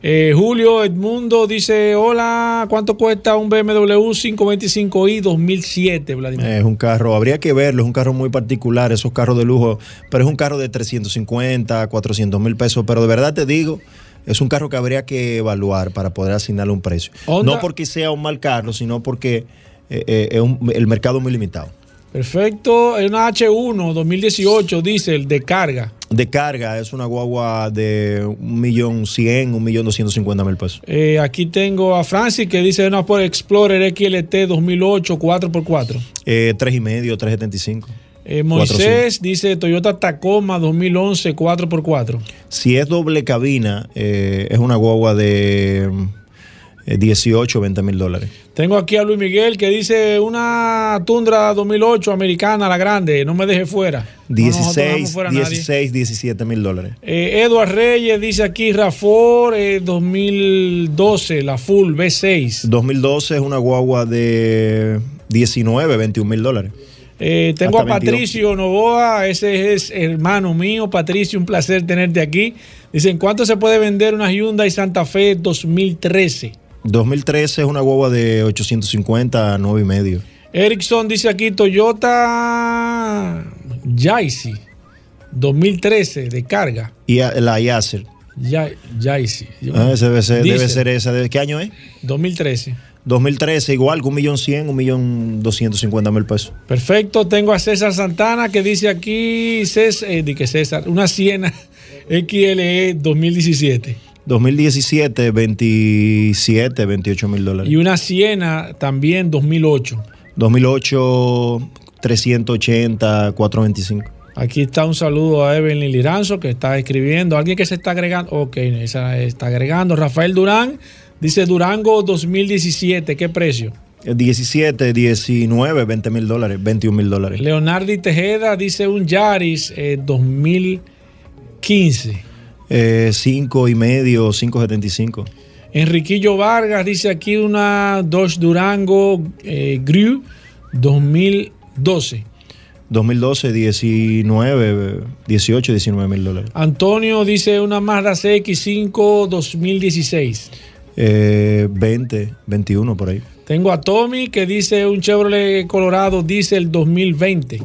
S4: Eh, Julio Edmundo dice, hola, ¿cuánto cuesta un BMW 525i 2007, Vladimir?
S8: Es un carro, habría que verlo, es un carro muy particular, esos carros de lujo, pero es un carro de 350, 400 mil pesos, pero de verdad te digo, es un carro que habría que evaluar para poder asignarle un precio. No porque sea un mal carro, sino porque eh, eh, es un- el mercado es muy limitado.
S4: Perfecto, es una H1 2018, diésel de carga.
S8: De carga es una guagua de un millón cien, un millón doscientos cincuenta mil pesos.
S4: Eh, aquí tengo a Francis que dice una Ford Explorer XLT 2008 4x4.
S8: Eh, tres y medio, 375.
S4: Eh, Moisés dice Toyota Tacoma 2011 4x4.
S8: Si es doble cabina, eh, es una guagua de 18, 20 mil dólares.
S4: Tengo aquí a Luis Miguel que dice una Tundra 2008 americana, la grande, no me deje fuera. No, nosotros no dejamos
S8: 16,
S4: fuera a nadie.
S8: 16, 17 mil dólares.
S4: Eh, Edward Reyes dice aquí Rafor eh, 2012, la full B6.
S8: 2012 es una guagua de 19, 21 mil dólares.
S4: Eh, tengo
S8: Hasta
S4: a Patricio Novoa, ese es hermano mío. Patricio, un placer tenerte aquí. Dice, ¿en cuánto se puede vender una Hyundai Santa Fe 2013?
S8: 2013 es una guagua de 850 a 9 y medio.
S4: Ericsson dice aquí Toyota Yaisi 2013 de carga.
S8: Y la Yacer.
S4: Ya, Yaisi.
S8: Ah, ese debe, ser, debe ser esa. ¿De qué año es?
S4: 2013.
S8: 2013, igual, que un millón cien, un millón doscientos cincuenta mil pesos.
S4: Perfecto, tengo a César Santana que dice aquí, Cés- eh, di que César, una Siena XLE 2017
S8: 2017, 27, 28 mil dólares.
S4: y una Siena también 2008.
S8: 2008, 380, 425.
S4: Aquí está un saludo a Evelyn Liranzo que está escribiendo. Alguien que se está agregando. Ok, esa está agregando. Rafael Durán dice Durango 2017. ¿Qué precio?
S8: 17, 19, 20 mil dólares, 21 mil dólares.
S4: Leonardi Tejeda dice un Yaris eh, 2015.
S8: Eh, 5 y medio, 5.75.
S4: Enriquillo Vargas dice aquí una Dodge Durango eh, Grew 2012.
S8: 2012, 19, 18, 19 mil dólares.
S4: Antonio dice una Mazda CX5 2016.
S8: Eh, 20, 21 por ahí.
S4: Tengo a Tommy que dice un Chevrolet Colorado Diesel 2020.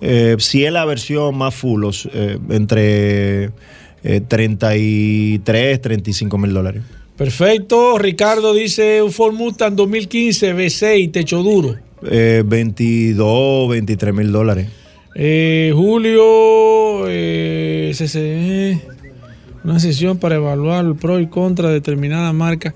S8: Eh, si es la versión más full, eh, entre eh, 33, 35 mil dólares.
S4: Perfecto. Ricardo dice un Ford Mustang 2015 V6 techo duro.
S8: Eh, 22, 23 mil dólares.
S4: Eh, Julio, eh, CCE, una sesión para evaluar el pro y contra de determinada marca.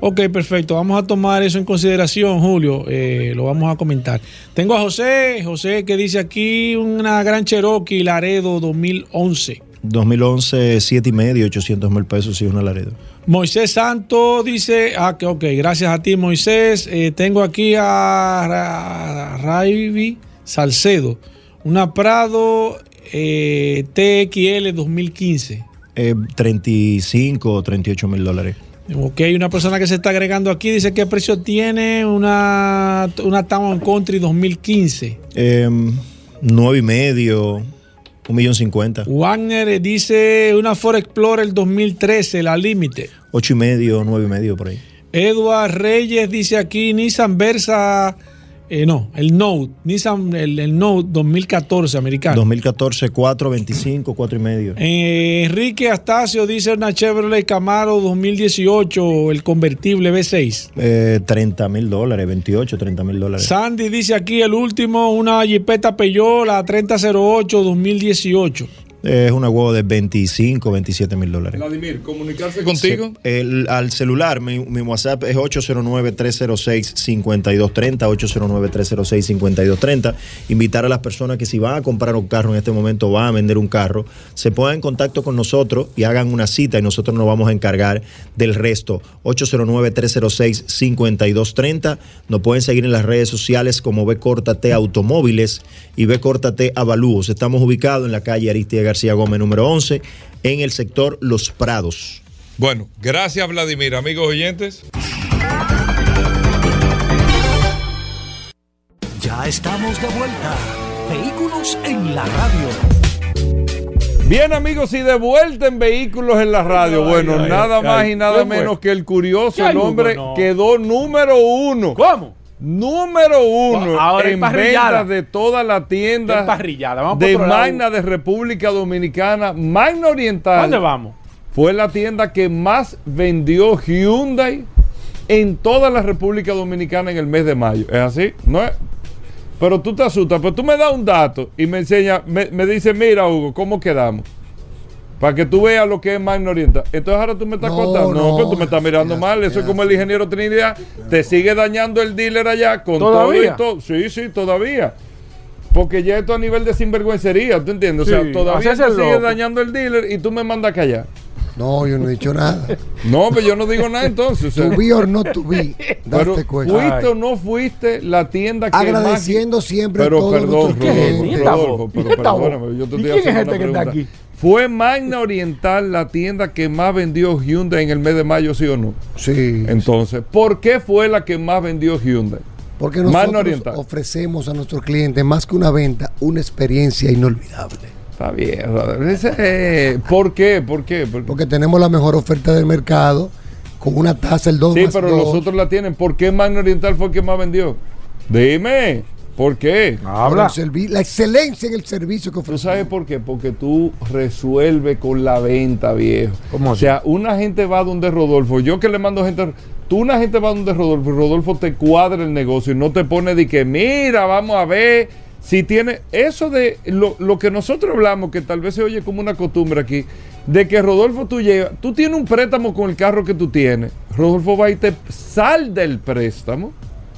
S4: Ok, perfecto. Vamos a tomar eso en consideración, Julio. Eh, lo vamos a comentar. Tengo a José, José que dice aquí una gran Cherokee Laredo 2011.
S8: 2011, 7 y medio, 800 mil pesos, sí, una Laredo.
S4: Moisés Santo dice, ah, que ok, gracias a ti Moisés. Eh, tengo aquí a Raivi Salcedo, una Prado eh, TXL 2015.
S8: Eh, 35 o 38 mil dólares.
S4: Ok, una persona que se está agregando aquí dice qué precio tiene una, una Town Country 2015.
S8: Eh, 9 y medio, un millón 50.
S4: Wagner dice una Ford Explorer 2013, la límite.
S8: 8 y medio, 9 y medio por ahí.
S4: Edward Reyes dice aquí Nissan Versa, eh, no, el Note, Nissan, el, el Note 2014 americano.
S8: 2014, 4, 25, 4 y medio.
S4: Eh, Enrique Astacio dice una Chevrolet Camaro 2018, el convertible V6.
S8: Eh, 30 mil dólares, 28, 30 mil dólares.
S4: Sandy dice aquí el último, una Jeepeta Peugeot, la 3008 2018.
S8: Es una huevo de 25, 27 mil dólares.
S1: Vladimir, comunicarse contigo.
S8: Se- el- al celular, mi, mi WhatsApp es 809-306-5230, 809-306-5230. Invitar a las personas que si van a comprar un carro en este momento, van a vender un carro, se pongan en contacto con nosotros y hagan una cita y nosotros nos vamos a encargar del resto. 809-306-5230. Nos pueden seguir en las redes sociales como B Córtate Automóviles y B Córtate Avalúos. Estamos ubicados en la calle Aristide García Gómez número 11 en el sector Los Prados.
S1: Bueno, gracias Vladimir, amigos oyentes.
S2: Ya estamos de vuelta. Vehículos en la radio.
S3: Bien amigos y de vuelta en Vehículos en la Radio. Bueno,
S4: ay,
S3: nada
S4: ay,
S3: más
S4: ay.
S3: y nada menos que el curioso,
S4: ¿Qué
S3: el
S4: hay, Hugo?
S3: hombre
S4: No.
S3: quedó número uno.
S4: ¿Cómo?
S3: Número uno
S4: Ahora
S3: en ventas de toda la tienda.
S4: Vamos
S3: de. Magna de República Dominicana, Magna Oriental.
S4: ¿Dónde vamos?
S3: Fue la tienda que más vendió Hyundai en toda la República Dominicana en el mes de mayo. ¿Es así? ¿No es? Pero tú te asustas, pero tú me das un dato y me enseña, me, me dice, mira Hugo, ¿cómo quedamos? Para que tú veas lo que es Magna Oriental. Entonces ahora tú me estás
S16: No,
S3: contando. No,
S16: no,
S3: pero tú me estás mirando mal. Eso es como el ingeniero Trinidad. Te sigue dañando el dealer allá con
S4: ¿Todavía?
S3: todo y todo. Sí, sí, todavía. Porque ya esto a nivel de sinvergüencería, ¿tú entiendes? O
S4: Sí,
S3: sea, todavía te sigue dañando el dealer y tú me mandas callar.
S16: No, yo no he dicho nada.
S3: No, pero yo no digo nada entonces.
S16: To be or not to be.
S3: Pero
S16: Date cuenta.
S3: fuiste o no fuiste la tienda que
S16: Agradeciendo
S3: más...
S16: siempre
S3: pero
S16: a todos
S3: perdón, Rodolfo. Rodolfo, pero
S4: ¿Y
S3: perdóname, yo te
S4: ¿Y
S3: estoy
S4: quién es
S3: haciendo
S4: este
S3: una
S4: que está
S3: pregunta.
S4: aquí?
S3: ¿Fue Magna Oriental la tienda que más vendió Hyundai en el mes de mayo, sí o no?
S16: Sí.
S3: Entonces, ¿por qué fue la que más vendió Hyundai?
S16: Porque nosotros ofrecemos a nuestros clientes más que una venta, una experiencia inolvidable.
S3: Está bien, eh, ¿Por qué? ¿Por qué? ¿Por qué?
S16: Porque tenemos la mejor oferta del mercado con una tasa el 2
S3: Sí,
S16: más
S3: pero
S16: 2.
S3: los otros la tienen. ¿Por qué Magna Oriental fue el que más vendió? Dime, ¿por qué?
S16: Servi- la excelencia en el servicio que
S3: ¿Tú
S16: ofrecemos.
S3: sabes por qué? Porque tú resuelves con la venta, viejo.
S4: ¿Cómo
S3: o sea, una gente va donde Rodolfo. Yo que le mando gente. Tú, una gente va donde Rodolfo y Rodolfo te cuadra el negocio y no te pone de que, mira, vamos a ver si tiene. Eso de lo, lo que nosotros hablamos, que tal vez se oye como una costumbre aquí, de que Rodolfo tú llevas. Tú tienes un préstamo con el carro que tú tienes. Rodolfo va y te sal del préstamo.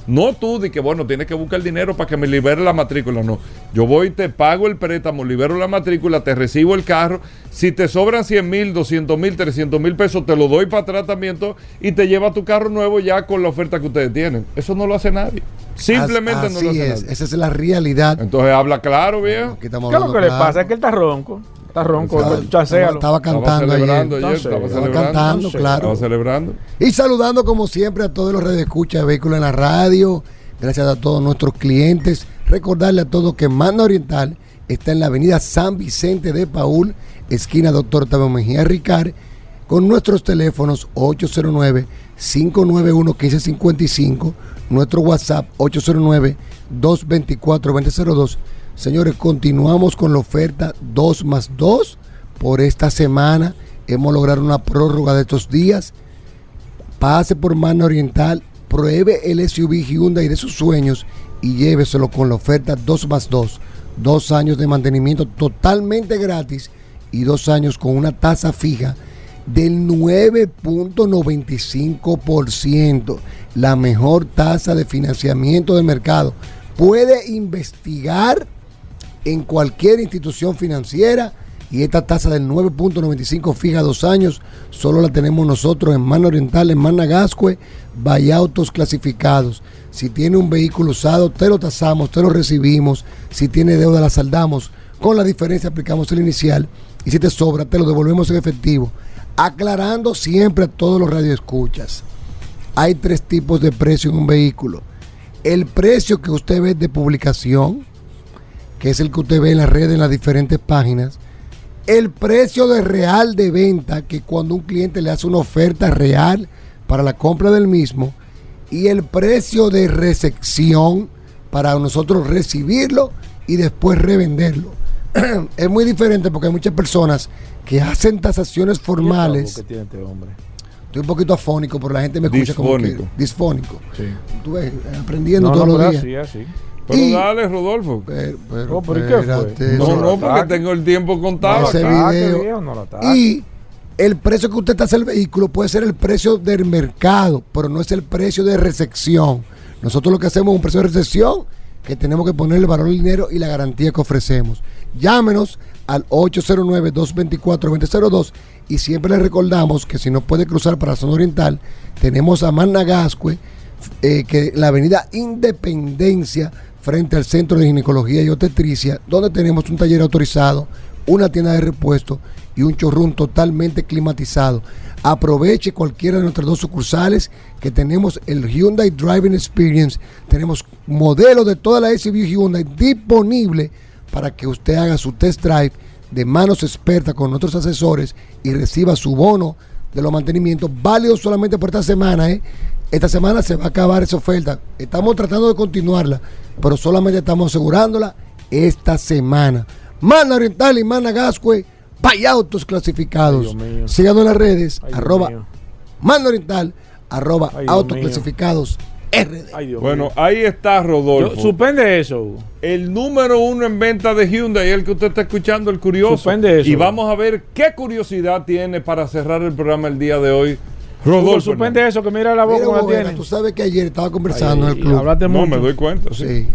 S3: No tú de que, bueno, tienes que buscar el dinero para que me libere la matrícula. No. Yo voy, te pago el préstamo, libero la matrícula, te recibo el carro. Si te sobran 100 mil, 200 mil, 300 mil pesos, te lo doy para tratamiento y te lleva tu carro nuevo ya con la oferta que ustedes tienen. Eso no lo hace nadie. Simplemente
S16: As-
S3: no lo
S16: así
S3: hace
S16: es,
S3: nadie.
S16: Esa es la realidad.
S3: Entonces habla claro, viejo.
S4: ¿Qué es lo que le pasa? Es que él está ronco. Está ronco.
S16: Estaba-
S4: Chancéalo.
S16: Estaba cantando
S3: celebrando
S16: ayer.
S3: ayer,
S4: No sé,
S3: estaba
S16: estaba
S3: celebrando.
S16: cantando, claro.
S3: Estaba celebrando.
S16: Y saludando como siempre a todos los redescuchas de Vehículos en la Radio. Gracias a todos nuestros clientes. Recordarle a todos que Manda Oriental está en la avenida San Vicente de Paul, esquina Doctor Octavio Mejía Ricard, con nuestros teléfonos 809-591-1555, nuestro WhatsApp 809-224-2002. Señores, continuamos con la oferta 2 más 2 por esta semana. Hemos logrado una prórroga de estos días pase por Mano Oriental, pruebe el SUV Hyundai de sus sueños y lléveselo con la oferta 2 más 2. Dos años de mantenimiento totalmente gratis y dos años con una tasa fija del 9.95%. La mejor tasa de financiamiento del mercado. Puede investigar en cualquier institución financiera y esta tasa del 9.95 fija dos años solo la tenemos nosotros en Mano Oriental, en Managascue, autos clasificados. Si tiene un vehículo usado, te lo tasamos, te lo recibimos. Si tiene deuda, la saldamos. Con la diferencia aplicamos el inicial y si te sobra, te lo devolvemos en efectivo. Aclarando siempre a todos los radioescuchas. Hay tres tipos de precio en un vehículo. El precio que usted ve de publicación, que es el que usted ve en las redes, en las diferentes páginas. El precio de real de venta, que cuando un cliente le hace una oferta real para la compra del mismo. Y el precio de recepción para nosotros recibirlo y después revenderlo. es muy diferente porque hay muchas personas que hacen tasaciones formales.
S4: ¿Qué tiene este hombre?
S16: Estoy un poquito afónico, pero la gente me escucha como que
S3: Disfónico.
S4: Sí.
S16: Tú ves, aprendiendo
S4: No,
S16: todos
S4: no,
S16: los días.
S4: así, así.
S3: Pero
S16: Y-
S3: dale, Rodolfo.
S16: Pero, pero,
S4: Oh, pero ¿y qué fue?
S3: No, no, porque tengo el tiempo contado.
S16: ese
S3: acá.
S16: video.
S4: viejo, no lo ataque.
S16: Y el precio que usted tasa el vehículo puede ser el precio del mercado, pero no es el precio de recepción. Nosotros lo que hacemos es un precio de recepción que tenemos que poner el valor del dinero y la garantía que ofrecemos. Llámenos al 809-224-2002 y siempre les recordamos que si no puede cruzar para la zona oriental, tenemos a Managascue, eh, que la avenida Independencia, frente al Centro de Ginecología y Obstetricia, donde tenemos un taller autorizado, una tienda de repuesto y un chorrón totalmente climatizado. Aproveche cualquiera de nuestras dos sucursales que tenemos el Hyundai Driving Experience. Tenemos modelos de toda la SUV Hyundai disponible para que usted haga su test drive de manos expertas con nuestros asesores y reciba su bono de los mantenimientos válido solamente por esta semana. ¿eh? Esta semana se va a acabar esa oferta. Estamos tratando de continuarla, pero solamente estamos asegurándola esta semana. Mana Oriental y Mana Gascue, vaya autos clasificados. Síganos en las redes,
S4: Ay,
S16: arroba. Mana Oriental, arroba
S4: Ay,
S16: autos
S4: mío.
S16: clasificados RD.
S4: Ay,
S3: Bueno,
S4: mío.
S3: ahí está Rodolfo.
S4: Yo- suspende eso.
S3: El número uno en venta de Hyundai, el que usted está escuchando, el curioso.
S4: Suspende eso.
S3: Y vamos a ver qué curiosidad tiene para cerrar el programa el día de hoy.
S4: Hugo,
S3: Rodolfo.
S4: suspende eso, que mira la voz
S16: Mira,
S4: como la tiene.
S16: tú sabes que ayer estaba conversando
S4: Ay,
S16: en el club.
S4: hablaste
S3: No,
S4: mucho.
S3: me doy cuenta. Sí.
S16: Sí.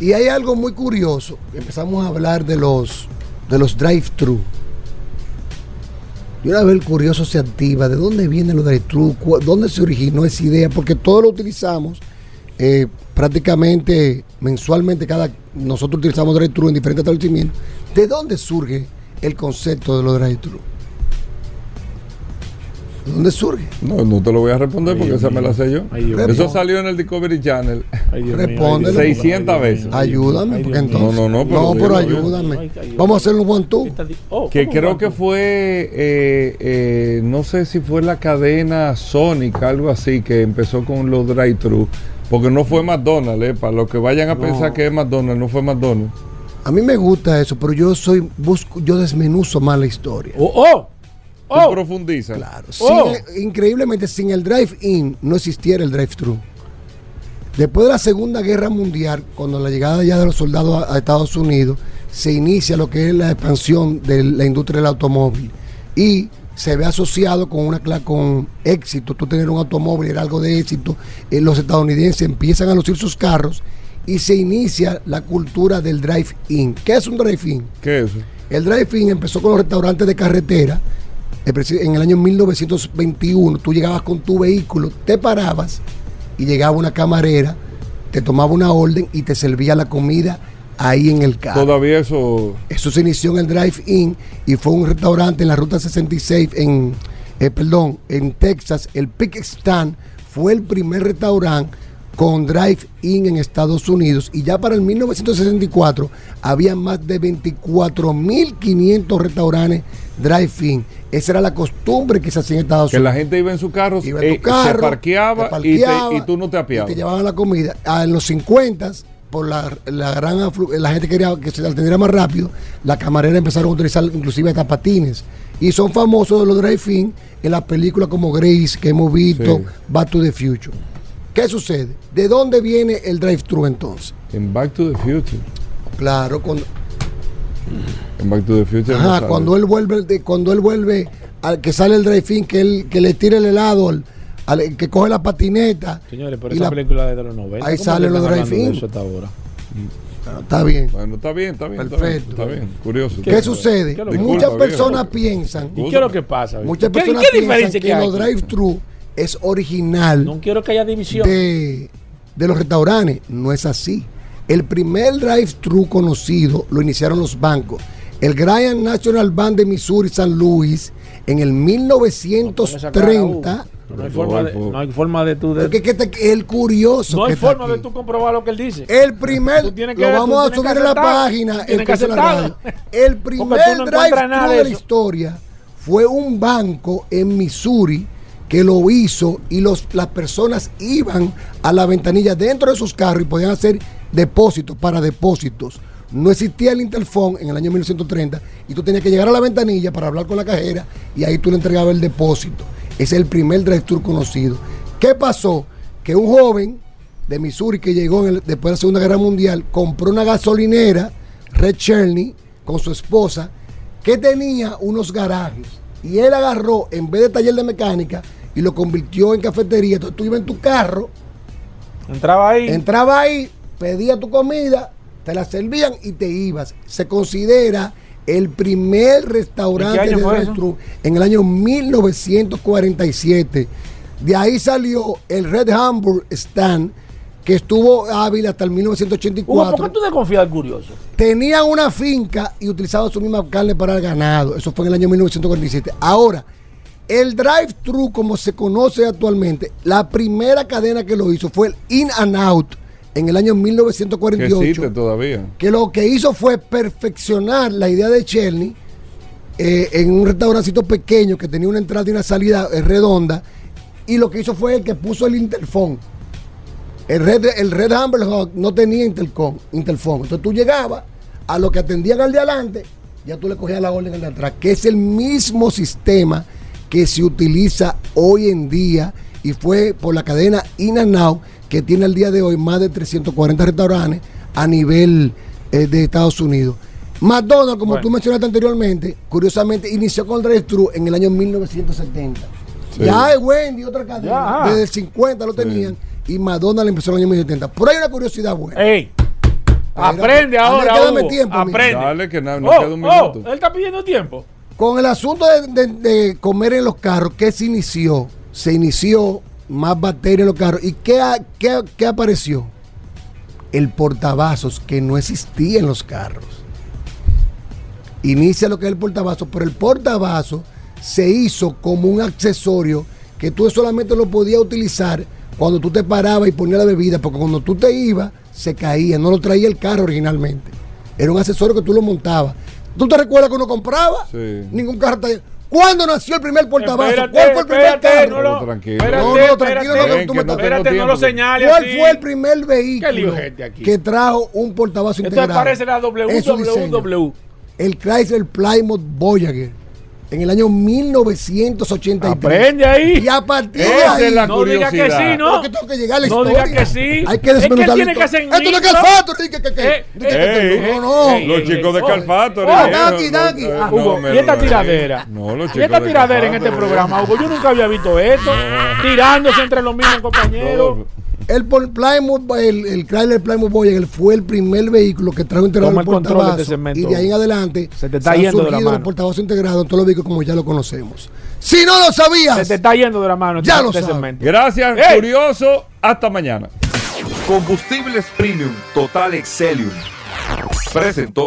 S16: Y hay algo muy curioso. Empezamos a hablar de los de los drive-thru. Y una vez el curioso se activa, ¿de dónde viene lo drive-thru? ¿Dónde se originó esa idea? Porque todo lo utilizamos eh, prácticamente mensualmente, cada nosotros utilizamos drive-thru en diferentes establecimientos. ¿De dónde surge el concepto de los drive-thru? ¿De dónde surge?
S3: No, no te lo voy a responder porque esa me la sé yo. Eso
S16: mío.
S3: salió en el Discovery Channel.
S16: Respóndelo.
S3: 600 veces.
S16: Ayúdame, porque entonces.
S3: No, no, no.
S16: No, pero
S3: digo yo.
S16: ayúdame. Vamos a hacer un one two.
S3: Que creo que fue, eh, eh, no sé si fue la cadena Sonic, algo así, que empezó con los drive-thru. Porque no fue McDonald's, eh, para los que vayan a
S16: No.
S3: pensar que es McDonald's, no fue McDonald's.
S16: A mí me gusta eso, pero yo soy busco, yo desmenuzo más la historia.
S4: ¡Oh!
S3: Tú profundizas.
S16: Claro. Sin- increíblemente, sin el drive-in no existiera el drive-thru. Después de la Segunda Guerra Mundial, cuando la llegada ya de los soldados a, a Estados Unidos, se inicia lo que es la expansión de la industria del automóvil. Y se ve asociado con una con éxito. Tú tener un automóvil era algo de éxito. Eh, los estadounidenses empiezan a lucir sus carros y se inicia la cultura del drive-in. ¿Qué es un drive-in?
S3: ¿Qué es?
S16: El drive-in empezó con los restaurantes de carretera. En el año 1921, tú llegabas con tu vehículo, te parabas y llegaba una camarera, te tomaba una orden y te servía la comida ahí en el carro.
S3: Todavía eso.
S16: Eso se inició en el drive-in y fue un restaurante en la ruta 66 en, eh, perdón, en Texas. El Pick Stand fue el primer restaurante con drive-in en Estados Unidos y ya para el 1964 había más de 24.500 restaurantes drive-in. Esa era la costumbre que se hacía en Estados
S3: Que
S16: Unidos.
S3: la gente iba en su carro,
S16: Iba en
S3: eh,
S16: tu carro,
S3: se parqueaba,
S16: te parqueaba
S3: y, te- y tú no te
S16: y
S3: apiabas.
S16: te llevaban la comida. Ah, en los 50 por la, la gran aflu- la gente quería que se atendiera más rápido, la camarera empezaron a utilizar inclusive hasta patines. Y son famosos los drive-in en las películas como Grace, que hemos visto,
S3: Sí.
S16: Back to the Future. ¿Qué sucede? ¿De dónde viene el drive-thru entonces?
S3: En Back to the Future.
S16: Claro, cuando,
S3: En Back to the Future.
S16: ajá,
S3: sale.
S16: cuando él vuelve, de- cuando él vuelve al que sale el drive-in, que él que le tira el helado, al, al que coge la patineta.
S4: Señores, pero esa
S16: la-
S4: película de los 90.
S16: Ahí
S4: ¿cómo
S16: salen
S4: que
S16: los drive-in.
S4: eso hasta ahora?
S16: Bueno, está bien.
S3: Bueno, está bien, está bien. está
S16: Perfecto.
S3: bien, Está bien, curioso.
S16: ¿Qué, sucede?
S3: Disculpa,
S16: Muchas personas piensan.
S4: ¿Y qué es lo que pasa?
S16: Muchas
S4: ¿Qué-
S16: personas
S4: qué
S16: piensan
S4: diferencia
S16: que
S4: que
S16: los drive-thru es original
S4: No quiero que haya división.
S16: de, de los restaurantes. No es así. El primer drive-thru conocido lo iniciaron los bancos. El Grand National Bank de Missouri, San Luis, en el 1930.
S4: No hay forma de, no hay forma de tú de-
S16: Porque que te- el curioso.
S4: no hay forma de tú comprobar lo que él dice.
S16: El primer,
S4: que-
S16: lo vamos a subir en la página, el la. El primer
S4: no nada
S16: de la historia fue un banco en Missouri que lo hizo y los, las personas iban a la ventanilla dentro de sus carros y podían hacer depósitos para depósitos. No existía el Interphone en el año 1930 y tú tenías que llegar a la ventanilla para hablar con la cajera y ahí tú le entregabas el depósito. Es el primer drive-thru conocido. ¿Qué pasó? Que un joven de Missouri que llegó después de la Segunda Guerra Mundial compró una gasolinera, Red Cherny, con su esposa, que tenía unos garajes. Y él agarró, en vez de taller de mecánica, y lo convirtió en cafetería. Entonces tú ibas en tu carro,
S4: Entraba ahí.
S16: entraba ahí, pedía tu comida, te la servían y te ibas. Se considera el primer
S4: ¿En qué
S16: restaurante de drive-thru en el año 1947. De ahí salió el Red Hamburg Stand, que estuvo hábil hasta el
S4: Hugo,
S16: 1984
S4: ¿por qué tú desconfías curioso?
S16: tenían una finca y utilizaban su misma carne para el ganado. Eso fue en el año 1947. Ahora, el drive-thru, como se conoce actualmente, la primera cadena que lo hizo fue el In and Out en el año
S3: Que
S16: 1948
S3: existe todavía.
S16: que lo que hizo fue perfeccionar la idea de Cherny eh, en un restaurancito pequeño que tenía una entrada y una salida eh, redonda. Y lo que hizo fue el que puso el interfón. El Red, el Red Amber Hawk no tenía intercom, interfón. Entonces tú llegabas a lo que atendían al de adelante, ya tú le cogías la orden al de atrás, que es el mismo sistema que se utiliza hoy en día y fue por la cadena In and Out que tiene al día de hoy más de 340 restaurantes a nivel eh, de Estados Unidos. McDonald's, como
S4: Bueno.
S16: tú mencionaste anteriormente, curiosamente inició con el drive-thru en el año 1970.
S3: Sí.
S16: Ya es Wendy, otra cadena,
S4: Ya.
S16: desde el 50 lo tenían y McDonald's empezó en el año 1970. Por ahí hay una curiosidad buena.
S4: Ey, aprende ahora, Hugo,
S16: tiempo,
S4: aprende.
S3: Dale, que no, no
S4: oh,
S3: queda un
S4: oh,
S3: minuto.
S4: él está pidiendo tiempo.
S16: Con el asunto de, comer en los carros, ¿qué se inició? Se inició más batería en los carros. ¿Y qué, qué- qué apareció? El portavasos que no existía en los carros. Inicia lo que es el portavasos, pero el portavasos se hizo como un accesorio que tú solamente lo podías utilizar cuando tú te parabas y ponías la bebida, porque cuando tú te ibas, se caía, no lo traía el carro originalmente. Era un accesorio que tú lo montabas. ¿Tú te recuerdas que uno compraba?
S3: Sí.
S16: Ningún carro está ¿Cuándo nació el primer portavasos?
S4: Espérate,
S16: ¿Cuál fue el primer
S4: espérate,
S16: carro?
S4: no lo-
S3: tranquilo.
S4: espérate,
S16: No, no, tranquilo,
S4: espérate,
S16: no, tú me estás-
S4: Espérate, no lo señales
S16: ¿Cuál
S4: así.
S16: fue el primer vehículo
S4: aquí.
S16: que trajo un portavasos
S4: Esto
S16: integrado?
S4: parece la
S16: su diseño.
S4: www.
S16: El Chrysler Plymouth Voyager en el año 1983.
S4: Aprende ahí.
S16: Y a partir de ahí.
S3: es la
S4: No diga que sí, ¿no?
S16: Porque tengo que llegar a la
S4: No
S16: historia.
S4: diga que sí.
S16: Hay que
S4: Es que
S16: desmenuzar la
S4: tiene que
S16: historia.
S4: ser
S16: Esto no es. Calfato, que, que, que,
S4: Eh,
S16: que, no, no.
S3: Los chicos de Calfato.
S16: oh, Daki, Daki. Ah,
S4: Hugo, ¿y esta tiradera?
S3: No, los
S4: Y
S3: chicos
S4: esta
S3: de
S4: tiradera en este programa, Hugo, yo nunca había visto esto. Tirándose entre los mismos compañeros.
S16: El Plymouth, el, el Chrysler Plymouth Voyager fue el primer vehículo que trajo integrado
S4: Toma
S16: el
S4: el control de
S16: portavasos.
S4: este
S16: y de ahí en adelante
S4: Se te está yendo de la mano.
S16: portavasos integrados en todos los vehículos como ya lo conocemos. Si no lo sabías,
S4: Se te está yendo de la mano este,
S16: Ya lo
S4: este
S16: sabes.
S4: segmento.
S3: Gracias, curioso. Hasta mañana.
S17: Combustibles Premium Total Excelium. Presentó.